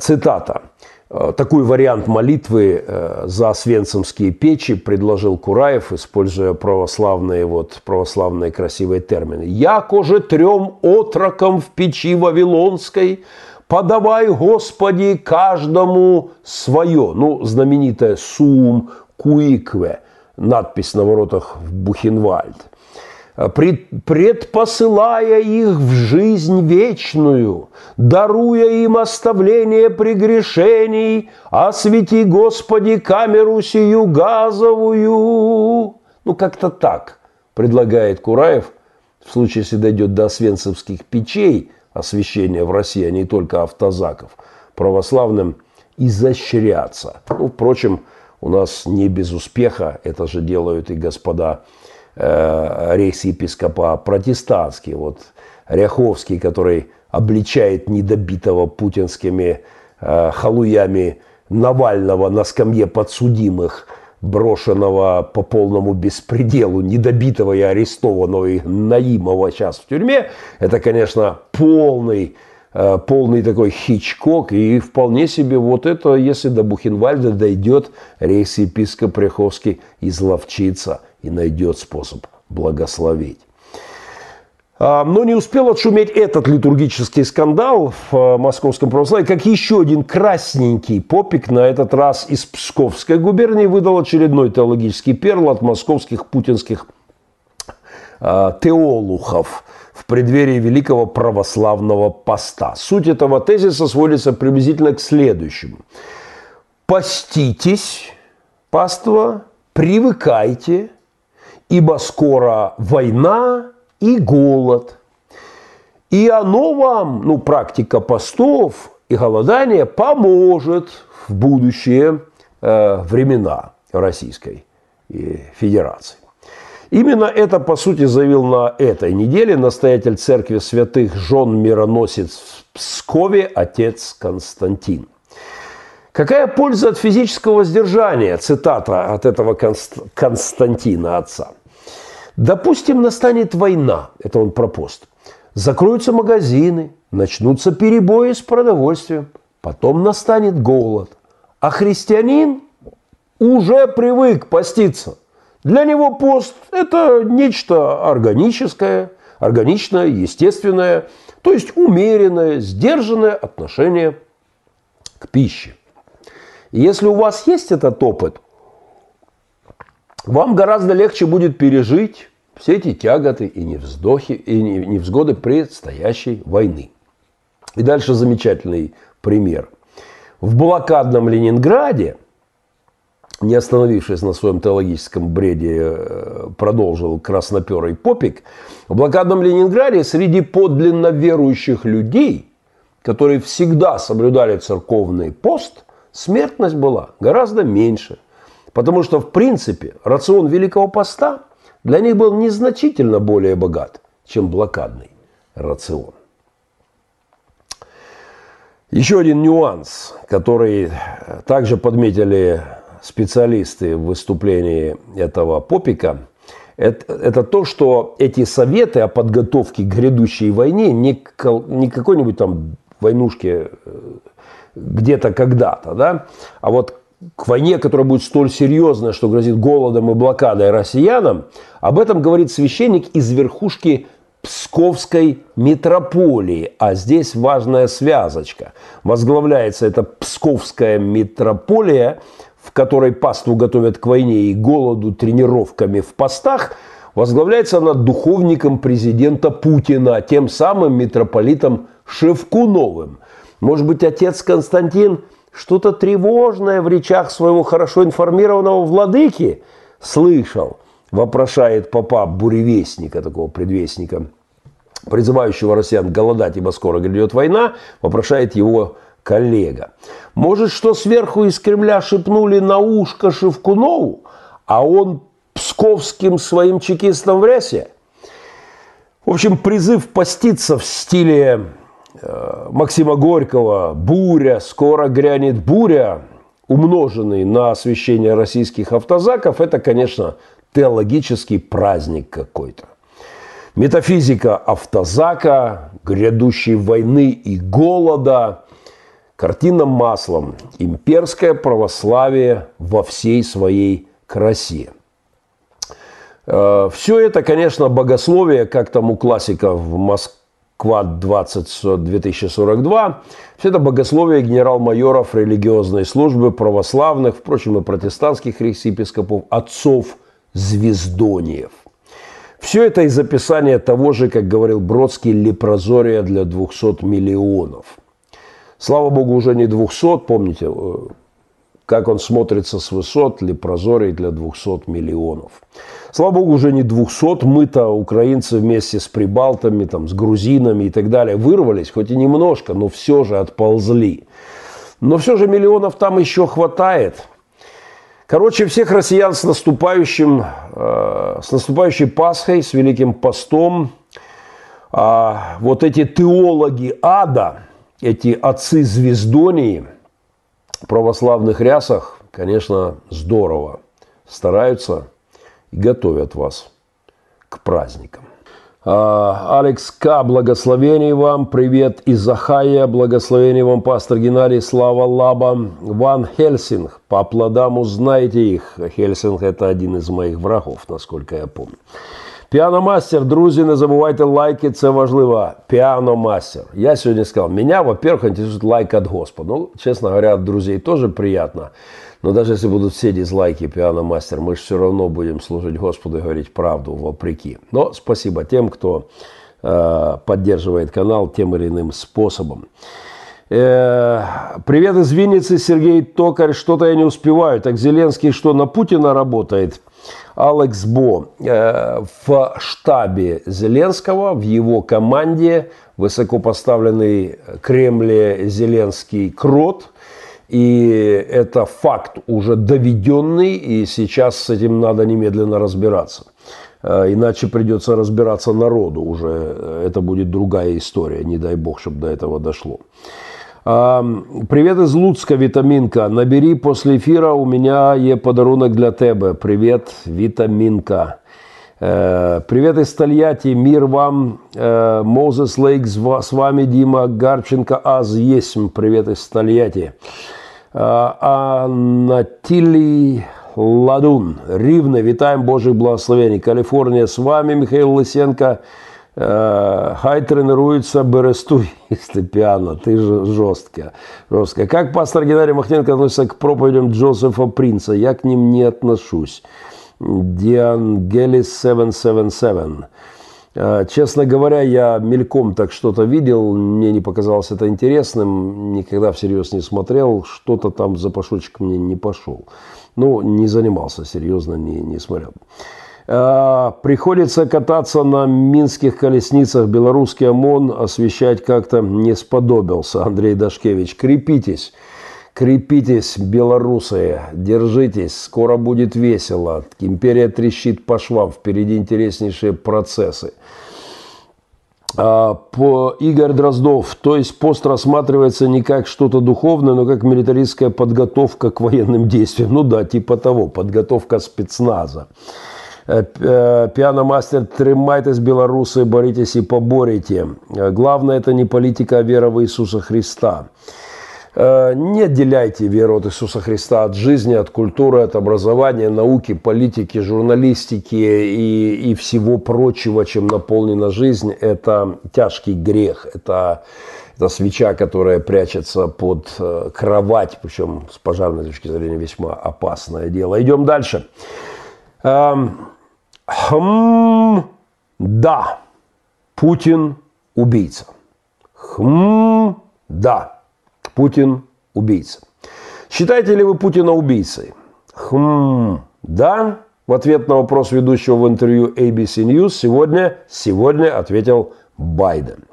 Цитата. Такой вариант молитвы э, за освенцимские печи предложил Кураев, используя православные, вот, православные красивые термины. «Яко же трем отрокам в печи Вавилонской – подавай, Господи, каждому свое. Ну, знаменитая «Сум Куикве», надпись на воротах в Бухенвальд. Предпосылая их в жизнь вечную, даруя им оставление прегрешений, освети, Господи, камеру сию газовую. Ну, как-то так предлагает Кураев, в случае, если дойдет до освенцевских печей – освящения в России, а не только автозаков, православным изощряться. Ну, впрочем, у нас не без успеха, это же делают и господа э, рейс-епископа протестантские. Вот Ряховский, который обличает недобитого путинскими э, халуями Навального на скамье подсудимых – брошенного по полному беспределу, недобитого и арестованного и Наимова сейчас в тюрьме, это, конечно, полный, э, полный такой хичкок. И вполне себе вот это, если до Бухенвальда дойдет, рейс-епископ Приховский изловчится и найдет способ благословить. А, но не успел отшуметь этот литургический скандал в э, московском православии, как еще один красненький попик, на этот раз из Псковской губернии, выдал очередной теологический перл от московских путинских а, теолухов в преддверии Великого Православного Поста. Суть этого тезиса сводится приблизительно к следующему. «Поститесь, паства, привыкайте, ибо скоро война, и голод. И оно вам, ну, практика постов и голодания поможет в будущие э, времена Российской э, Федерации. Именно это, по сути, заявил на этой неделе настоятель церкви святых жен мироносец в Пскове отец Константин. Какая польза от физического воздержания? Цитата от этого Константина отца. Допустим, настанет война, это он про пост. Закроются магазины, начнутся перебои с продовольствием, потом настанет голод. А христианин уже привык поститься. Для него пост – это нечто органическое, органичное, естественное, то есть умеренное, сдержанное отношение к пище. Если у вас есть этот опыт – вам гораздо легче будет пережить все эти тяготы и невздохи, и невзгоды предстоящей войны. И дальше замечательный пример. В блокадном Ленинграде, не остановившись на своем теологическом бреде, э, продолжил красноперый попик, в блокадном Ленинграде среди подлинно верующих людей, которые всегда соблюдали церковный пост, смертность была гораздо меньше – Потому что, в принципе, рацион Великого Поста для них был незначительно более богат, чем блокадный рацион. Еще один нюанс, который также подметили специалисты в выступлении этого попика, это, это то, что эти советы о подготовке к грядущей войне не, не какой-нибудь там войнушке э, где-то когда-то, да? А вот к войне, которая будет столь серьезная, что грозит голодом и блокадой россиянам, об этом говорит священник из верхушки Псковской митрополии. А здесь важная связочка. Возглавляется эта Псковская митрополия, в которой пасту готовят к войне и голоду тренировками в постах, возглавляется она духовником президента Путина, тем самым митрополитом Шевкуновым. Может быть, отец Константин что-то тревожное в речах своего хорошо информированного владыки слышал, вопрошает папа буревестника, такого предвестника, призывающего россиян голодать, ибо скоро грядет война, вопрошает его коллега. Может, что сверху из Кремля шепнули на ушко Шевкунову, а он псковским своим чекистам в рясе? В общем, призыв поститься в стиле Максима Горького «Буря», «Скоро грянет буря», умноженный на освещение российских автозаков, это, конечно, теологический праздник какой-то. Метафизика автозака, грядущей войны и голода, картина маслом, имперское православие во всей своей красе. Э, Все это, конечно, богословие, как там у классиков в Москве, Квад 20 2042. Все это богословие генерал-майоров религиозной службы православных, впрочем, и протестантских епископов, отцов звездониев. Все это из описания того же, как говорил Бродский, лепрозория для 200 миллионов. Слава Богу, уже не 200, помните, э, как он смотрится с высот, лепрозорий для 200 миллионов. Слава богу, уже не 200. Мы-то, украинцы, вместе с прибалтами, там, с грузинами и так далее, вырвались, хоть и немножко, но все же отползли. Но все же миллионов там еще хватает. Короче, всех россиян с наступающим, э, с наступающей Пасхой, с Великим Постом, э, вот эти теологи ада, эти отцы звездонии православных рясах, конечно, здорово стараются и готовят вас к праздникам. А, Алекс К. Благословений вам. Привет из Ахая. Благословений вам, пастор Геннадий. Слава Лаба. Ван Хельсинг. По плодам узнаете их. Хельсинг – это один из моих врагов, насколько я помню. Піаномастер, друзі, не забувайте лайки, це важливо. Піаномастер. Я сегодня сказал, меня, во-первых, интересует лайк от Господа. Ну, честно говоря, от друзей тоже приятно. Но даже если будут все дизлайки пианомастер, мы же все равно будем служить Господу и говорить правду вопреки. Но спасибо тем, кто э, поддерживает канал тем или иным способом. Э, привет из Винницы, Сергей Токарь. Что-то я не успеваю. Так Зеленский что, на Путина работает? Алекс Бо э, в штабе Зеленского, в его команде высокопоставленный Кремле Зеленский Крот – и это факт уже доведенный, и сейчас с этим надо немедленно разбираться. Э, иначе придется разбираться народу уже. Это будет другая история. Не дай бог, чтобы до этого дошло. Привет из Луцка, Витаминка. Набери после эфира, у меня есть подарунок для тебе. Привет, Витаминка. Э, привет из Тольятти, мир вам. Э, Мозес Лейк, с вами Дима Гарченко, Аз Есм. Привет из Тольятти. Анатилий Ладун. Рівне, вітаємо Божих благословений. Калифорния с вами, Михаил Лысенко. Хай тренируется Берестуй, [laughs] если пиано. Ты же жесткая. жесткая. Как пастор Геннадий Махненко относится к проповедям Джозефа Принца? Я к ним не отношусь. Диангелис 777. Э, честно говоря, я мельком так что-то видел, мне не показалось это интересным, никогда всерьез не смотрел, что-то там за пашочек мне не пошел. Ну, не занимался серьезно, не, не смотрел. Э, приходится кататься на минских колесницах. Белорусский ОМОН освещать как-то не сподобился. Андрей Дашкевич, крепитесь. Крепитесь, белорусы, держитесь, скоро будет весело. Империя трещит по швам, впереди интереснейшие процессы. А, по Игорь Дроздов, то есть пост рассматривается не как что-то духовное, но как милитаристская подготовка к военным действиям. Ну да, типа того, подготовка спецназа. Э, э, Пианомастер, тримайтесь, белорусы, боритесь и поборите. Главное, это не политика, а вера в Иисуса Христа. Э, не отделяйте веру от Иисуса Христа от жизни, от культуры, от образования, науки, политики, журналистики и, и всего прочего, чем наполнена жизнь. Это тяжкий грех. Это, это свеча, которая прячется под э, кровать, причем с пожарной точки зрения весьма опасное дело. Идем дальше. Эм, хм, да, Путин убийца. Хм, да. Путин убийца. Считаете ли вы Путина убийцей? Хм, да. В ответ на вопрос ведущего в интервью ABC News сегодня, сегодня ответил Байден.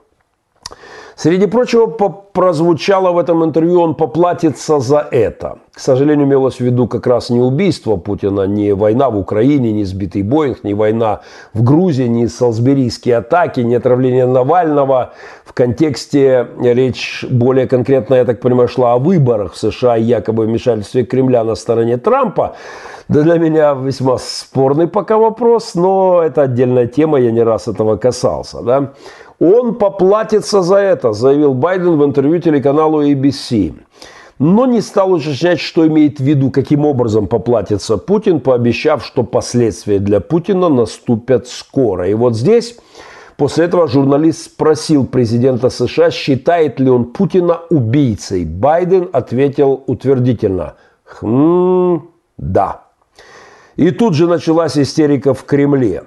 Среди прочего, прозвучало в этом интервью, он поплатится за это. К сожалению, имелось в виду как раз не убийство Путина, не война в Украине, не сбитый Боинг, не война в Грузии, не салсберийские атаки, не отравление Навального. В контексте речь более конкретно, я так понимаю, шла о выборах в США и якобы вмешательстве Кремля на стороне Трампа. Да для меня весьма спорный пока вопрос, но это отдельная тема, я не раз этого касался. Да? Он поплатится за это, заявил Байден в интервью телеканалу ABC. Но не стал уточнять, что имеет в виду, каким образом поплатится Путин, пообещав, что последствия для Путина наступят скоро. И вот здесь После этого журналист спросил президента США, считает ли он Путина убийцей. Байден ответил утвердительно. Хм, да. И тут же началась истерика в Кремле.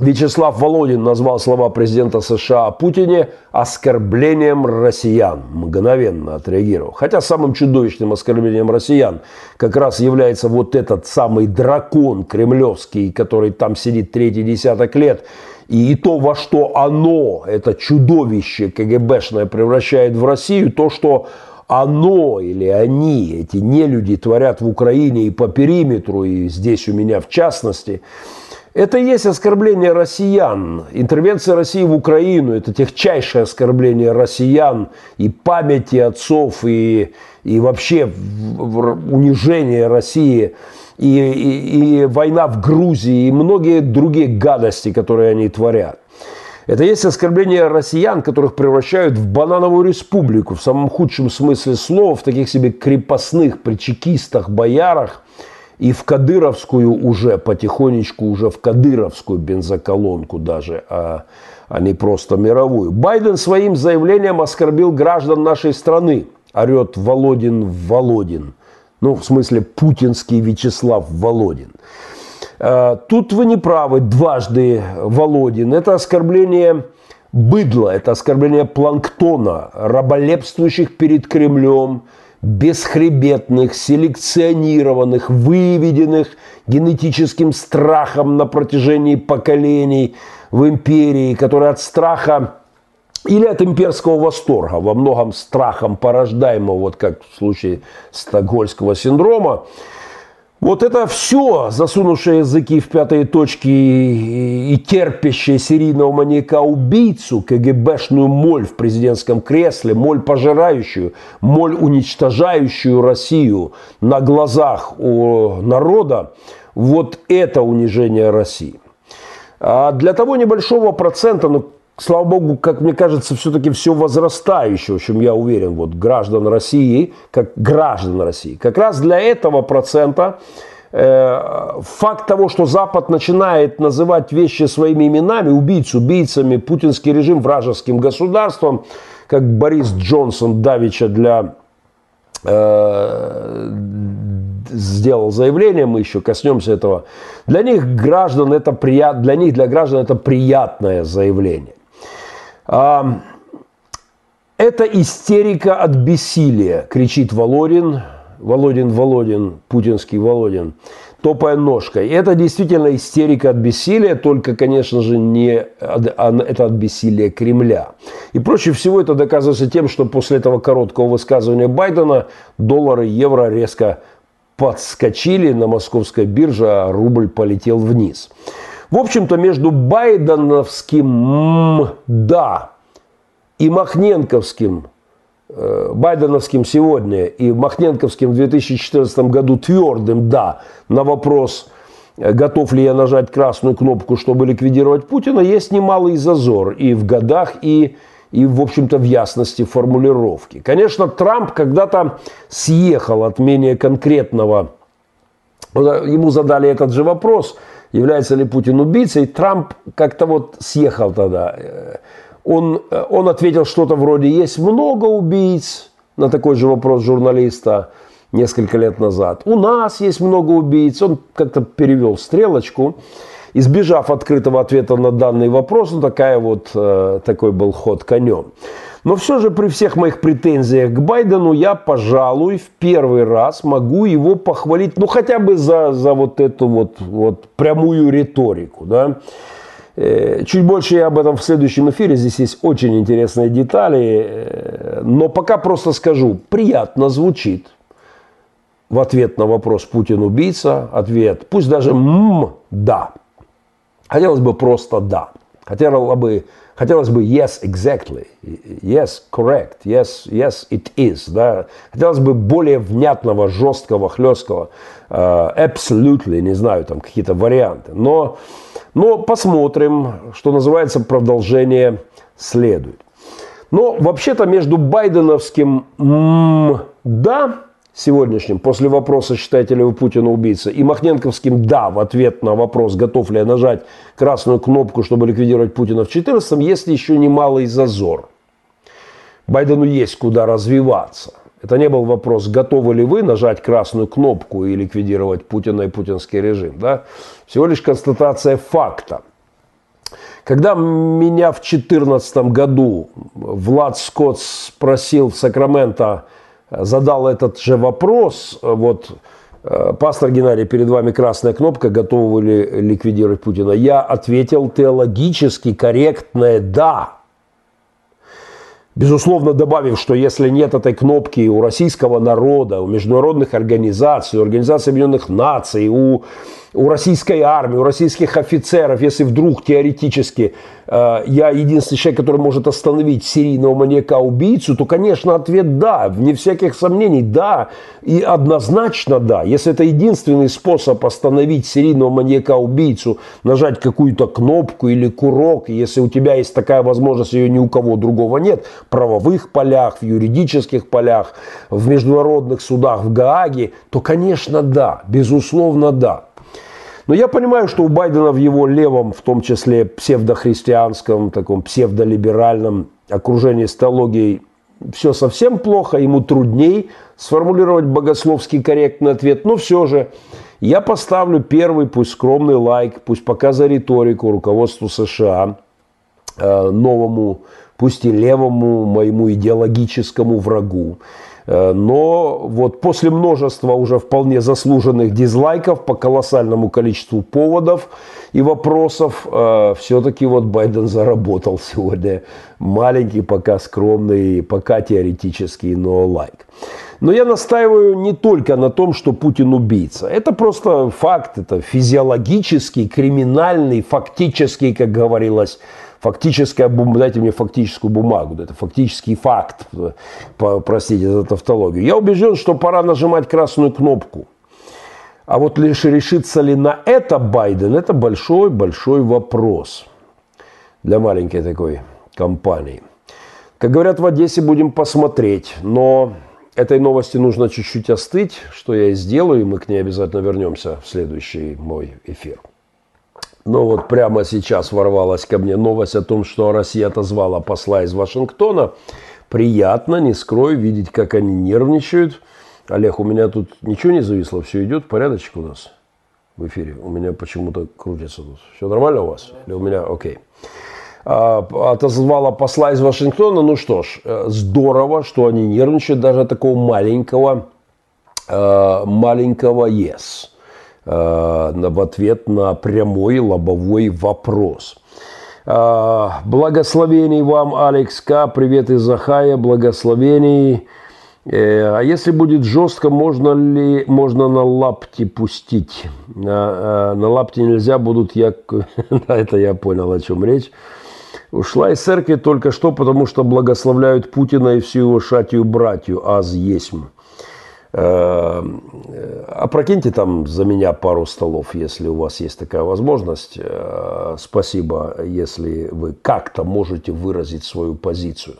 Вячеслав Володин назвал слова президента США о Путине оскорблением россиян. Мгновенно отреагировал. Хотя самым чудовищным оскорблением россиян как раз является вот этот самый дракон кремлевский, который там сидит третий десяток лет. И то, во что оно, это чудовище КГБшное, превращает в Россию, то, что оно или они, эти нелюди творят в Украине и по периметру, и здесь у меня в частности – это и есть оскорбление россиян. Интервенция России в Украину – это техчайшее оскорбление россиян и памяти отцов, и, и вообще унижение России, и, и, и война в Грузии, и многие другие гадости, которые они творят. Это есть оскорбление россиян, которых превращают в банановую республику, в самом худшем смысле слова, в таких себе крепостных, при чекистах, боярах – и в Кадыровскую уже, потихонечку уже в Кадыровскую бензоколонку даже, а, а не просто мировую. Байден своим заявлением оскорбил граждан нашей страны, орет Володин Володин. Ну, в смысле, путинский Вячеслав Володин. А, тут вы не правы, дважды Володин. Это оскорбление быдла, это оскорбление планктона, раболепствующих перед Кремлем, бесхребетных, селекционированных, выведенных генетическим страхом на протяжении поколений в империи, которые от страха или от имперского восторга, во многом страхом порождаемого, вот как в случае стокгольского синдрома, вот это все, засунувшие языки в пятые точки и, терпящие серийного маньяка-убийцу, КГБшную моль в президентском кресле, моль пожирающую, моль уничтожающую Россию на глазах у народа, вот это унижение России. А для того небольшого процента, ну, слава богу, как мне кажется, все-таки все возрастающее, в чем я уверен, вот граждан России, как граждан России. Как раз для этого процента э, факт того, что Запад начинает называть вещи своими именами, убийц убийцами, путинский режим вражеским государством, как Борис Джонсон Давича для э, сделал заявление, мы еще коснемся этого. Для них граждан это прият, для них для граждан это приятное заявление. Это истерика от бессилия, кричит Володин, Володин, Володин, путинский Володин, топая ножкой. Это действительно истерика от бессилия, только, конечно же, не а это от бессилия Кремля. И проще всего это доказывается тем, что после этого короткого высказывания Байдена доллары и евро резко подскочили на московской бирже, а рубль полетел вниз. В общем-то, между байденовским «да» и махненковским, э, байденовским сегодня и махненковским в 2014 году твердым «да» на вопрос, э, готов ли я нажать красную кнопку, чтобы ликвидировать Путина, есть немалый зазор и в годах, и, и, в общем-то, в ясности формулировки. Конечно, Трамп когда-то съехал от менее конкретного, ему задали этот же вопрос, является ли Путин убийцей, Трамп как-то вот съехал тогда. Он, он ответил что-то вроде «есть много убийц», на такой же вопрос журналиста несколько лет назад. У нас есть много убийц. Он как-то перевел стрелочку. Избежав открытого ответа на данный вопрос, ну, такая вот, э, такой был ход конем. Но все же при всех моих претензиях к Байдену я, пожалуй, в первый раз могу его похвалить, ну хотя бы за, за вот эту вот, вот прямую риторику. Да? Э, чуть больше я об этом в следующем эфире. Здесь есть очень интересные детали. Э, но пока просто скажу, приятно звучит в ответ на вопрос «Путин убийца?» ответ, пусть даже «м, да». Хотелось бы просто «да». Хотелось бы, хотелось бы «yes, exactly», «yes, correct», «yes, yes, it is». Да? Хотелось бы более внятного, жесткого, хлесткого, uh, «absolutely», не знаю, там какие-то варианты. Но, но посмотрим, что называется, продолжение следует. Но вообще-то между байденовским «м, да» сегодняшним, после вопроса, считаете ли вы Путина убийцей, и Махненковским «да» в ответ на вопрос, готов ли я нажать красную кнопку, чтобы ликвидировать Путина в 2014 есть еще немалый зазор. Байдену есть куда развиваться. Это не был вопрос, готовы ли вы нажать красную кнопку и ликвидировать Путина и путинский режим. Да? Всего лишь констатация факта. Когда меня в 2014 году Влад Скотт спросил в Сакраменто, задал этот же вопрос, вот, э, пастор Геннадий, перед вами красная кнопка, готовы ли ликвидировать Путина? Я ответил теологически корректное «да». Безусловно, добавив, что если нет этой кнопки у российского народа, у международных организаций, у Организации Объединенных Наций, у у российской армии, у российских офицеров, если вдруг теоретически э, я единственный человек, который может остановить серийного маньяка-убийцу, то, конечно, ответ да, вне всяких сомнений, да, и однозначно да. Если это единственный способ остановить серийного маньяка-убийцу, нажать какую-то кнопку или курок, если у тебя есть такая возможность, ее ни у кого другого нет, в правовых полях, в юридических полях, в международных судах, в Гааге, то, конечно, да, безусловно, да. Но я понимаю, что у Байдена в его левом, в том числе псевдохристианском, таком псевдолиберальном окружении с теологией все совсем плохо, ему трудней сформулировать богословский корректный ответ, но все же я поставлю первый, пусть скромный лайк, пусть пока за риторику руководству США, э, новому, пусть и левому моему идеологическому врагу. Э, но вот после множества уже вполне заслуженных дизлайков по колоссальному количеству поводов и вопросов, э, все-таки вот Байден заработал сегодня маленький, пока скромный, пока теоретический, но лайк. Но я настаиваю не только на том, что Путин убийца. Это просто факт, это физиологический, криминальный, фактический, как говорилось фактическая дайте мне фактическую бумагу, это фактический факт, простите за тавтологию. Я убежден, что пора нажимать красную кнопку. А вот лишь решится ли на это Байден, это большой-большой вопрос для маленькой такой компании. Как говорят в Одессе, будем посмотреть, но этой новости нужно чуть-чуть остыть, что я и сделаю, и мы к ней обязательно вернемся в следующий мой эфир. Но вот прямо сейчас ворвалась ко мне новость о том, что Россия отозвала посла из Вашингтона. Приятно, не скрою, видеть, как они нервничают. Олег, у меня тут ничего не зависло, все идет, порядочек у нас в эфире. У меня почему-то крутится тут. Все нормально у вас? Или у меня окей? А, отозвала посла из Вашингтона. Ну что ж, э, здорово, что они нервничают даже такого маленького, э, маленького yes. Э, в ответ на прямой лобовой вопрос. Э, благословений вам, Алекс К. Привет из Захая. Благословений. Э, а если будет жестко, можно ли можно на лапти пустить? На, на лапти нельзя будут я... [laughs] Это я понял, о чем речь. Ушла из церкви только что, потому что благословляют Путина и всю его шатию братью, аз есмь. Э, опрокиньте там за меня пару столов, если у вас есть такая возможность. Э, спасибо, если вы как-то можете выразить свою позицию.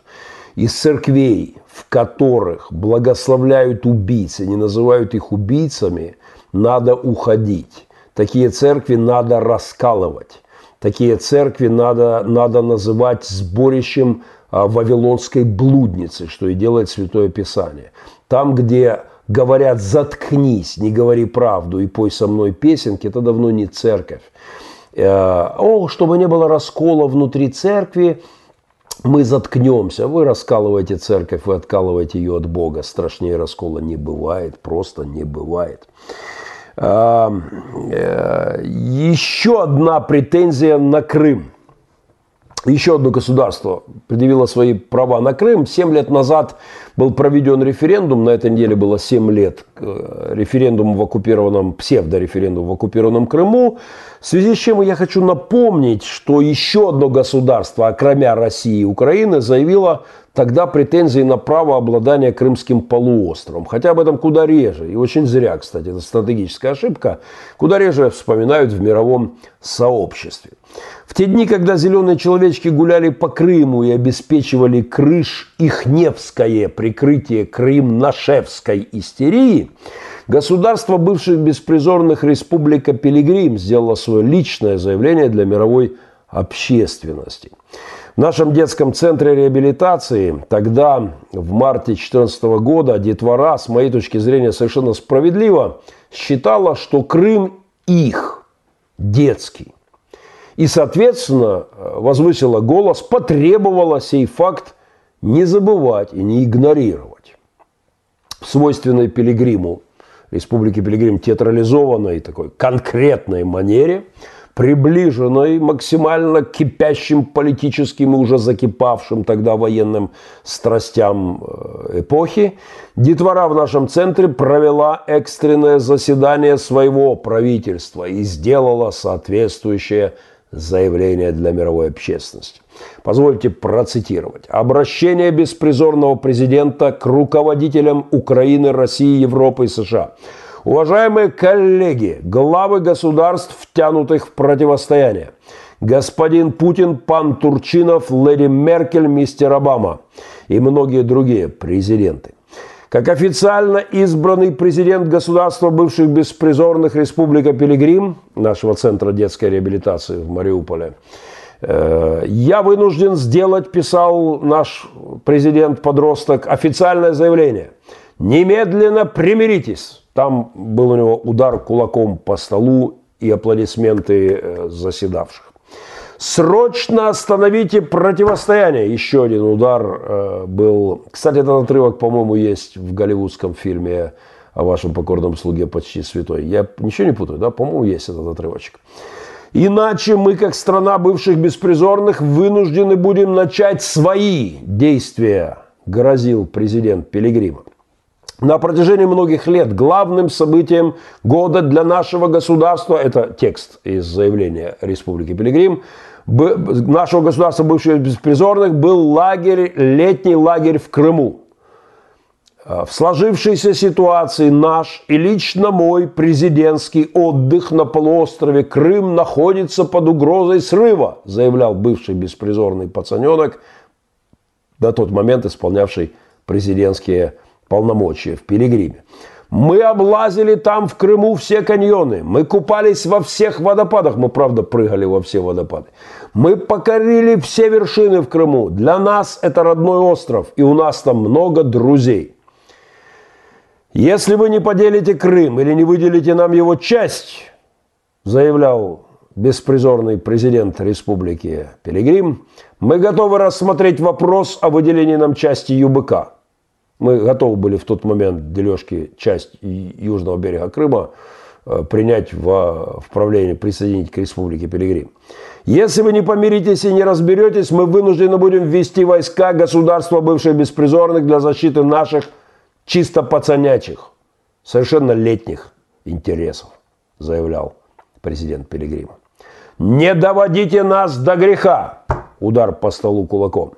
Из церквей, в которых благословляют убийцы, не называют их убийцами, надо уходить. Такие церкви надо раскалывать. Такие церкви надо, надо называть сборищем а, вавилонской блудницы, что и делает Святое Писание. Там, где говорят «заткнись, не говори правду и пой со мной песенки», это давно не церковь. Э, О, чтобы не было раскола внутри церкви, мы заткнемся. Вы раскалываете церковь, вы откалываете ее от Бога. Страшнее раскола не бывает, просто не бывает. Э, э, еще одна претензия на Крым – еще одно государство предъявило свои права на Крым. Семь лет назад был проведен референдум, на этой неделе было семь лет э, референдум в оккупированном, псевдореферендум в оккупированном Крыму. В связи с чем я хочу напомнить, что еще одно государство, окромя России и Украины, заявило тогда претензии на право обладания Крымским полуостровом. Хотя об этом куда реже, и очень зря, кстати, это стратегическая ошибка, куда реже вспоминают в мировом сообществе. В те дни, когда зеленые человечки гуляли по Крыму и обеспечивали крыш их Невское прикрытие Крым-Нашевской истерии, государство бывших беспризорных республика Пилигрим сделало свое личное заявление для мировой общественности. В нашем детском центре реабилитации тогда, в марте 2014 года, детвора, с моей точки зрения, совершенно справедливо считала, что Крым их, детский. И, соответственно, возвысила голос, потребовала сей факт не забывать и не игнорировать. Свойственной Пилигриму, Республике Пилигрим, театрализованной такой конкретной манере – приближенной максимально кипящим политическим и уже закипавшим тогда военным страстям э, эпохи, детвора в нашем центре провела экстренное заседание своего правительства и сделала соответствующее заявление для мировой общественности. Позвольте процитировать. Обращение беспризорного президента к руководителям Украины, России, Европы и США – Уважаемые коллеги, главы государств, втянутых в противостояние. Господин Путин, пан Турчинов, леди Меркель, мистер Обама и многие другие президенты. Как официально избранный президент государства бывших беспризорных Республика Пилигрим, нашего центра детской реабилитации в Мариуполе, э, я вынужден сделать, писал наш президент-подросток, официальное заявление. Немедленно примиритесь там был у него удар кулаком по столу и аплодисменты э, заседавших. Срочно остановите противостояние. Еще один удар э, был. Кстати, этот отрывок, по-моему, есть в голливудском фильме о вашем покорном слуге почти святой. Я ничего не путаю, да? По-моему, есть этот отрывочек. Иначе мы, как страна бывших беспризорных, вынуждены будем начать свои действия, грозил президент Пилигрима. На протяжении многих лет главным событием года для нашего государства, это текст из заявления Республики Пилигрим, нашего государства бывших беспризорных был лагерь, летний лагерь в Крыму. А, в сложившейся ситуации наш и лично мой президентский отдых на полуострове Крым находится под угрозой срыва, заявлял бывший беспризорный пацаненок, на тот момент исполнявший президентские полномочия в Пилигриме. Мы облазили там в Крыму все каньоны. Мы купались во всех водопадах. Мы, правда, прыгали во все водопады. Мы покорили все вершины в Крыму. Для нас это родной остров. И у нас там много друзей. Если вы не поделите Крым или не выделите нам его часть, заявлял беспризорный президент республики Пилигрим, мы готовы рассмотреть вопрос о выделении нам части ЮБК. Мы готовы были в тот момент дележки часть южного берега Крыма э, принять в, в правление, присоединить к республике Пилигрим. Если вы не помиритесь и не разберетесь, мы вынуждены будем ввести войска государства бывших беспризорных для защиты наших чисто пацанячих, совершенно летних интересов, заявлял президент Пилигрима. Не доводите нас до греха, удар по столу кулаком.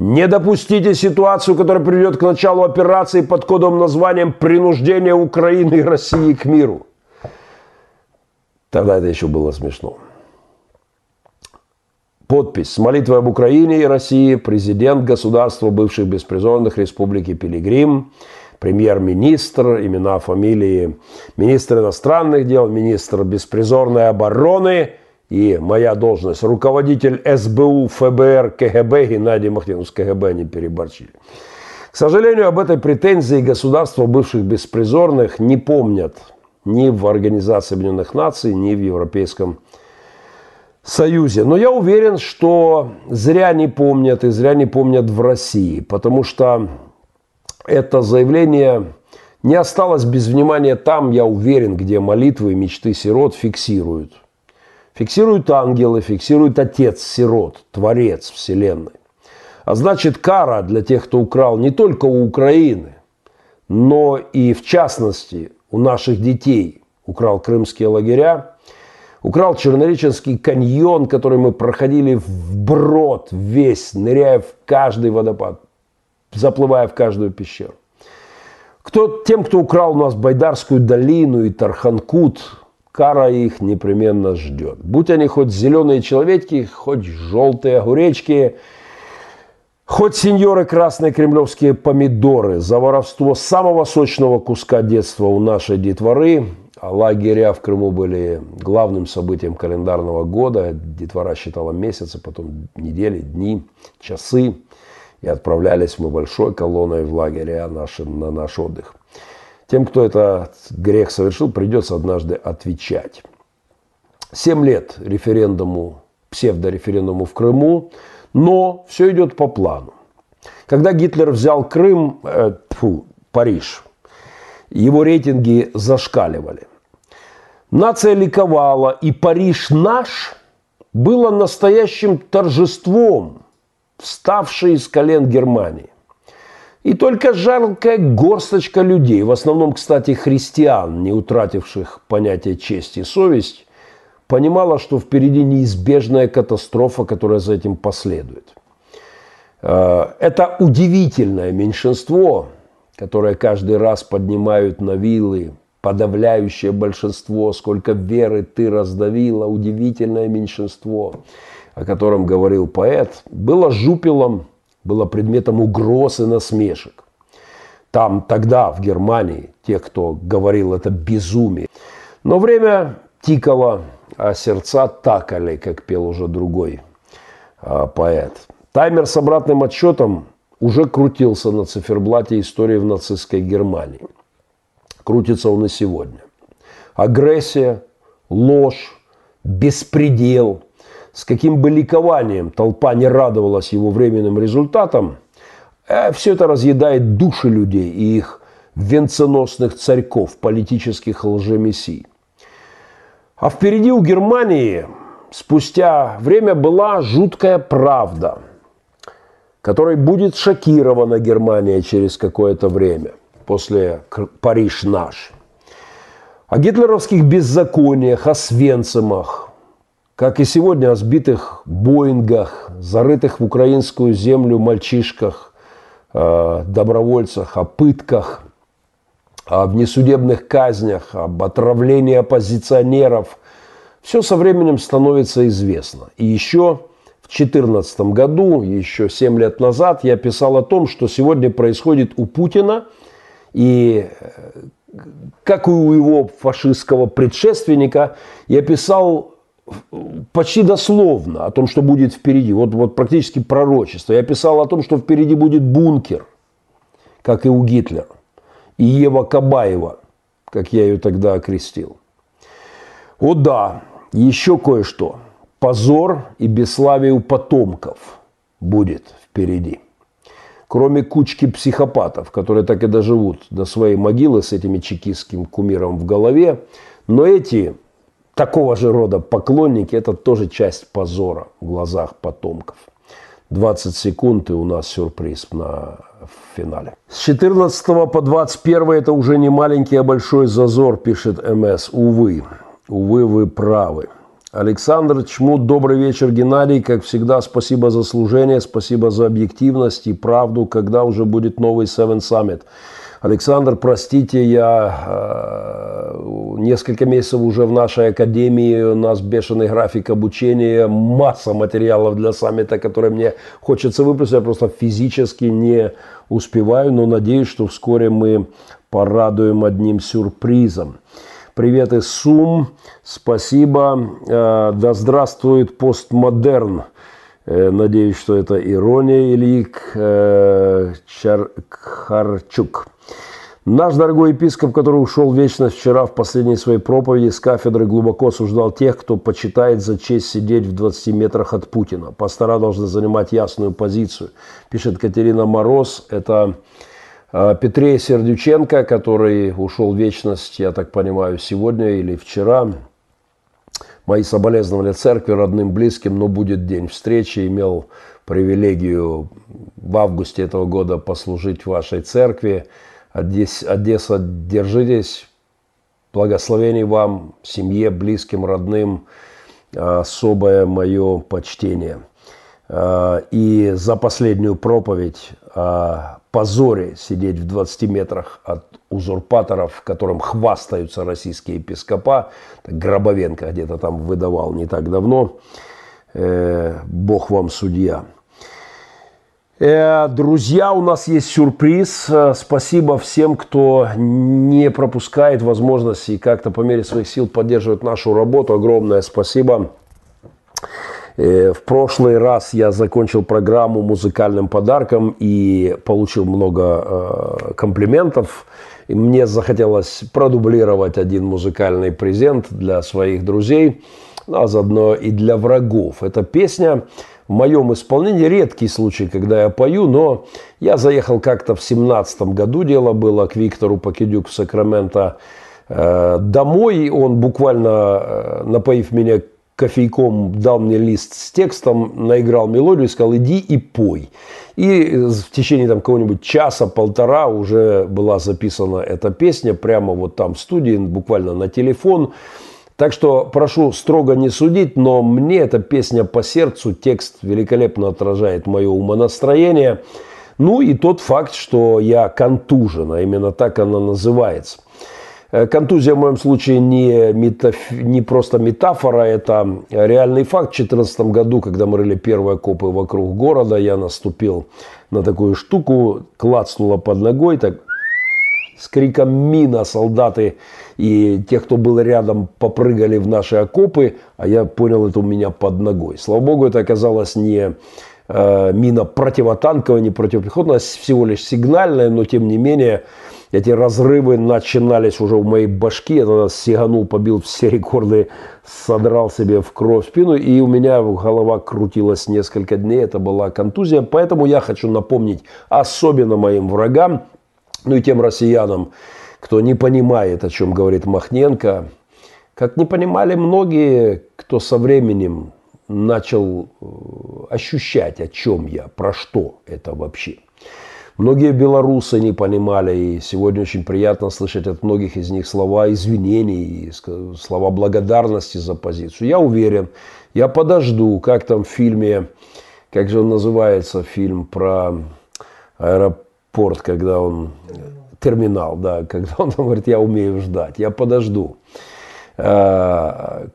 Не допустите ситуацию, которая приведет к началу операции под кодовым названием «Принуждение Украины и России к миру». Тогда это еще было смешно. Подпись. С молитвой об Украине и России. Президент государства бывших беспризорных республики Пилигрим, премьер-министр, имена, фамилии, министр иностранных дел, министр беспризорной обороны и моя должность, руководитель СБУ, ФБР, КГБ, Геннадий Махнин, с КГБ не переборчили. К сожалению, об этой претензии государства бывших беспризорных не помнят ни в Организации Объединенных Наций, ни в Европейском Союзе. Но я уверен, что зря не помнят и зря не помнят в России, потому что это заявление не осталось без внимания там, я уверен, где молитвы и мечты сирот фиксируют. Фиксируют ангелы, фиксирует Отец сирот, Творец Вселенной. А значит, кара для тех, кто украл не только у Украины, но и в частности у наших детей. Украл крымские лагеря, Украл Чернореченский каньон, который мы проходили вброд весь, ныряя в каждый водопад, заплывая в каждую пещеру. Кто, тем, кто украл у нас Байдарскую долину и Тарханкут, кара их непременно ждет. Будь они хоть зеленые человечки, хоть желтые огуречки, хоть сеньоры красные кремлевские помидоры за воровство самого сочного куска детства у нашей детворы – а лагеря в Крыму были главным событием календарного года. Детвора считала месяцы, потом недели, дни, часы. И отправлялись мы большой колонной в лагеря наши, на наш отдых. Тем, кто этот грех совершил, придется однажды отвечать. Семь лет референдуму, псевдореферендуму в Крыму, но все идет по плану. Когда Гитлер взял Крым, э, фу, Париж, его рейтинги зашкаливали. Нация ликовала, и Париж наш было настоящим торжеством, вставшей из колен Германии. И только жалкая горсточка людей, в основном, кстати, христиан, не утративших понятие чести и совесть, понимала, что впереди неизбежная катастрофа, которая за этим последует. Э, это удивительное меньшинство, которое каждый раз поднимают на вилы подавляющее большинство, сколько веры ты раздавила, удивительное меньшинство, о котором говорил поэт, было жупелом, было предметом угроз и насмешек. Там тогда, в Германии, те, кто говорил это безумие. Но время тикало, а сердца такали, как пел уже другой а, поэт. Таймер с обратным отсчетом уже крутился на циферблате истории в нацистской Германии – крутится он и сегодня. Агрессия, ложь, беспредел. С каким бы ликованием толпа не радовалась его временным результатам, э, все это разъедает души людей и их венценосных царьков, политических лжемессий. А впереди у Германии спустя время была жуткая правда, которой будет шокирована Германия через какое-то время после «Париж наш». О гитлеровских беззакониях, о Свенцемах, как и сегодня о сбитых Боингах, зарытых в украинскую землю мальчишках, э, добровольцах, о пытках, о внесудебных казнях, об отравлении оппозиционеров. Все со временем становится известно. И еще в 2014 году, еще 7 лет назад, я писал о том, что сегодня происходит у Путина – и как и у его фашистского предшественника, я писал почти дословно о том, что будет впереди. Вот, вот практически пророчество. Я писал о том, что впереди будет бункер, как и у Гитлера. И Ева Кабаева, как я ее тогда окрестил. О да, еще кое-что. Позор и бесславие у потомков будет впереди кроме кучки психопатов, которые так и доживут до своей могилы с этими чекистским кумиром в голове. Но эти такого же рода поклонники – это тоже часть позора в глазах потомков. 20 секунд и у нас сюрприз на финале. С 14 по 21 это уже не маленький, а большой зазор, пишет МС. Увы, увы, вы правы. Александр Чмут, добрый вечер, Геннадий. Как всегда, спасибо за служение, спасибо за объективность и правду. Когда уже будет новый Seven Summit? Александр, простите, я э, несколько месяцев уже в нашей академии, у нас бешеный график обучения, масса материалов для саммита, которые мне хочется выпустить, я просто физически не успеваю, но надеюсь, что вскоре мы порадуем одним сюрпризом. Привет из Сум, спасибо, э, да здравствует постмодерн. Э, надеюсь, что это ирония, Ильик э, Чарчук. Наш дорогой епископ, который ушел в вечность вчера в последней своей проповеди с кафедры, глубоко осуждал тех, кто почитает за честь сидеть в 20 метрах от Путина. Пастора должны занимать ясную позицию. Пишет Катерина Мороз. Это э, Петрей Сердюченко, который ушел в вечность, я так понимаю, сегодня или вчера. Мои соболезнования церкви, родным, близким, но будет день встречи. Имел привилегию в августе этого года послужить в вашей церкви. Одесса, держитесь. Благословений вам, семье, близким, родным. Особое мое почтение. И за последнюю проповедь о позоре сидеть в 20 метрах от узурпаторов, которым хвастаются российские епископа. Гробовенко где-то там выдавал не так давно. Э, Бог вам судья. Э, друзья, у нас есть сюрприз. Э, спасибо всем, кто не пропускает возможности и как-то по мере своих сил поддерживает нашу работу. Огромное спасибо. Э, в прошлый раз я закончил программу музыкальным подарком и получил много комплиментов. И мне захотелось продублировать один музыкальный презент для своих друзей, а заодно и для врагов. Эта песня в моем исполнении редкий случай, когда я пою, но я заехал как-то в семнадцатом году, дело было к Виктору Покидюк в Сакраменто э, домой. Он буквально, э, напоив меня кофейком, дал мне лист с текстом, наиграл мелодию и сказал, иди и пой. И в течение там какого-нибудь часа-полтора уже была записана эта песня прямо вот там в студии, буквально на телефон. Так что прошу строго не судить, но мне эта песня по сердцу, текст великолепно отражает мое умонастроение. Ну и тот факт, что я контужен, а именно так она называется. Э, контузия в моем случае не, метаф... не просто метафора, это реальный факт. В 2014 году, когда мы рыли первые окопы вокруг города, я наступил на такую штуку, клацнула под ногой, так с криком «Мина!» солдаты и те, кто был рядом, попрыгали в наши окопы, а я понял, это у меня под ногой. Слава богу, это оказалось не э, мина противотанковая, не противопехотная, а всего лишь сигнальная, но тем не менее эти разрывы начинались уже в моей башке. Я тогда сиганул, побил все рекорды, содрал себе в кровь спину. И у меня голова крутилась несколько дней. Это была контузия. Поэтому я хочу напомнить особенно моим врагам, ну и тем россиянам, кто не понимает, о чем говорит Махненко, как не понимали многие, кто со временем начал э, ощущать, о чем я, про что это вообще. Многие белорусы не понимали, и сегодня очень приятно слышать от многих из них слова извинений, слова благодарности за позицию. Я уверен, я подожду, как там в фильме, как же он называется, фильм про аэропорт порт, когда он... Терминал, да, [laughs] когда он говорит, я умею ждать, я подожду. А,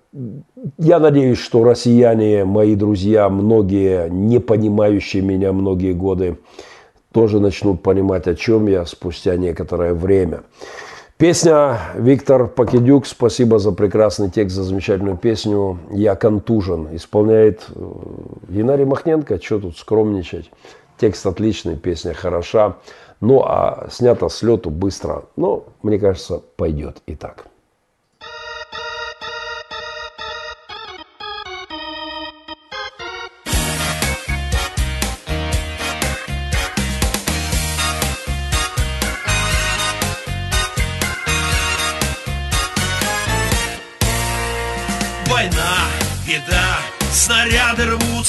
я надеюсь, что россияне, мои друзья, многие, не понимающие меня многие годы, тоже начнут понимать, о чем я спустя некоторое время. Песня Виктор Покидюк, спасибо за прекрасный текст, за замечательную песню «Я контужен». Исполняет э, Геннадий Махненко, что тут скромничать. Текст отличный, песня хороша. Ну, а снято с лету быстро. Но, мне кажется, пойдет и так.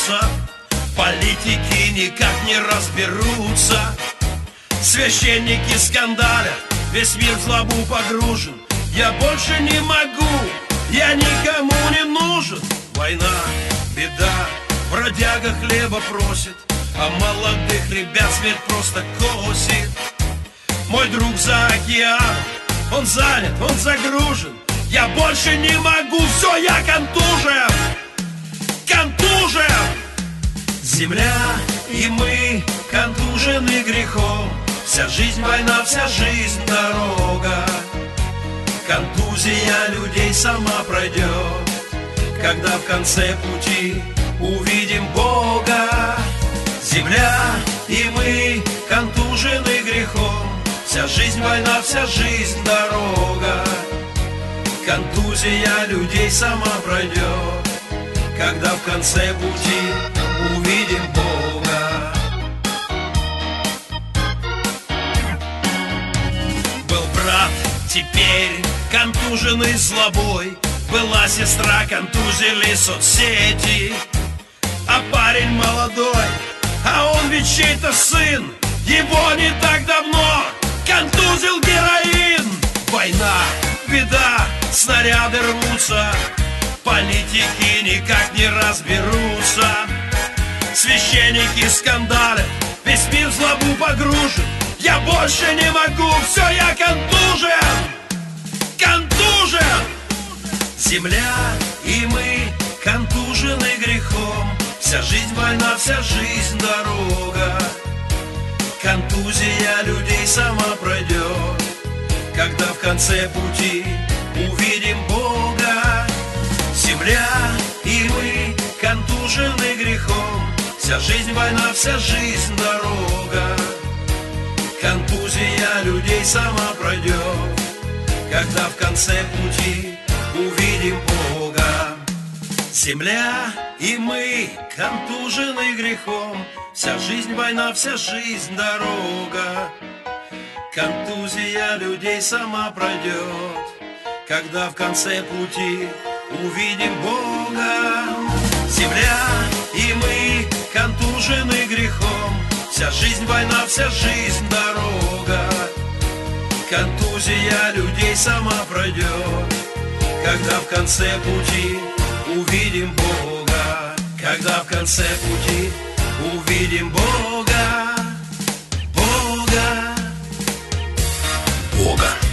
Рвутся Политики никак не разберутся. Священники скандалят Весь мир в злобу погружен. Я больше не могу Я никому не нужен. Война, беда Бродяга хлеба просит А молодых ребят смерть просто косит. Мой друг за океаном Он занят, он загружен. Я больше не могу, все, я контужен Контужен. Земля и мы контужены грехом. Вся жизнь война, вся жизнь дорога. Контузия людей сама пройдет Когда в конце пути увидим Бога. Земля и мы контужены грехом. Вся жизнь война, вся жизнь дорога. Контузия людей сама пройдет Когда в конце пути увидим Бога. Был брат, теперь контуженный злобой. Была сестра, контузили соцсети. А парень молодой, а он ведь чей-то сын. Его не так давно контузил героин. Война, беда, снаряды рвутся Политики никак не разберутся. Священники скандалят Весь мир в злобу погружен. Я больше не могу, все, я контужен. Контужен! Земля и мы контужены грехом. Вся жизнь война, вся жизнь дорога. Контузия людей сама пройдет Когда в конце пути увидим Земля и мы контужены грехом. Вся жизнь война, вся жизнь дорога. Контузия людей сама пройдет Когда в конце пути увидим Бога. Земля и мы контужены грехом. Вся жизнь война, вся жизнь дорога. Контузия людей сама пройдет когда в конце пути увидим Бога. Земля и мы контужены грехом, вся жизнь война, вся жизнь дорога. Контузия людей сама пройдет, когда в конце пути увидим Бога. Когда в конце пути увидим Бога, Бога, Бога.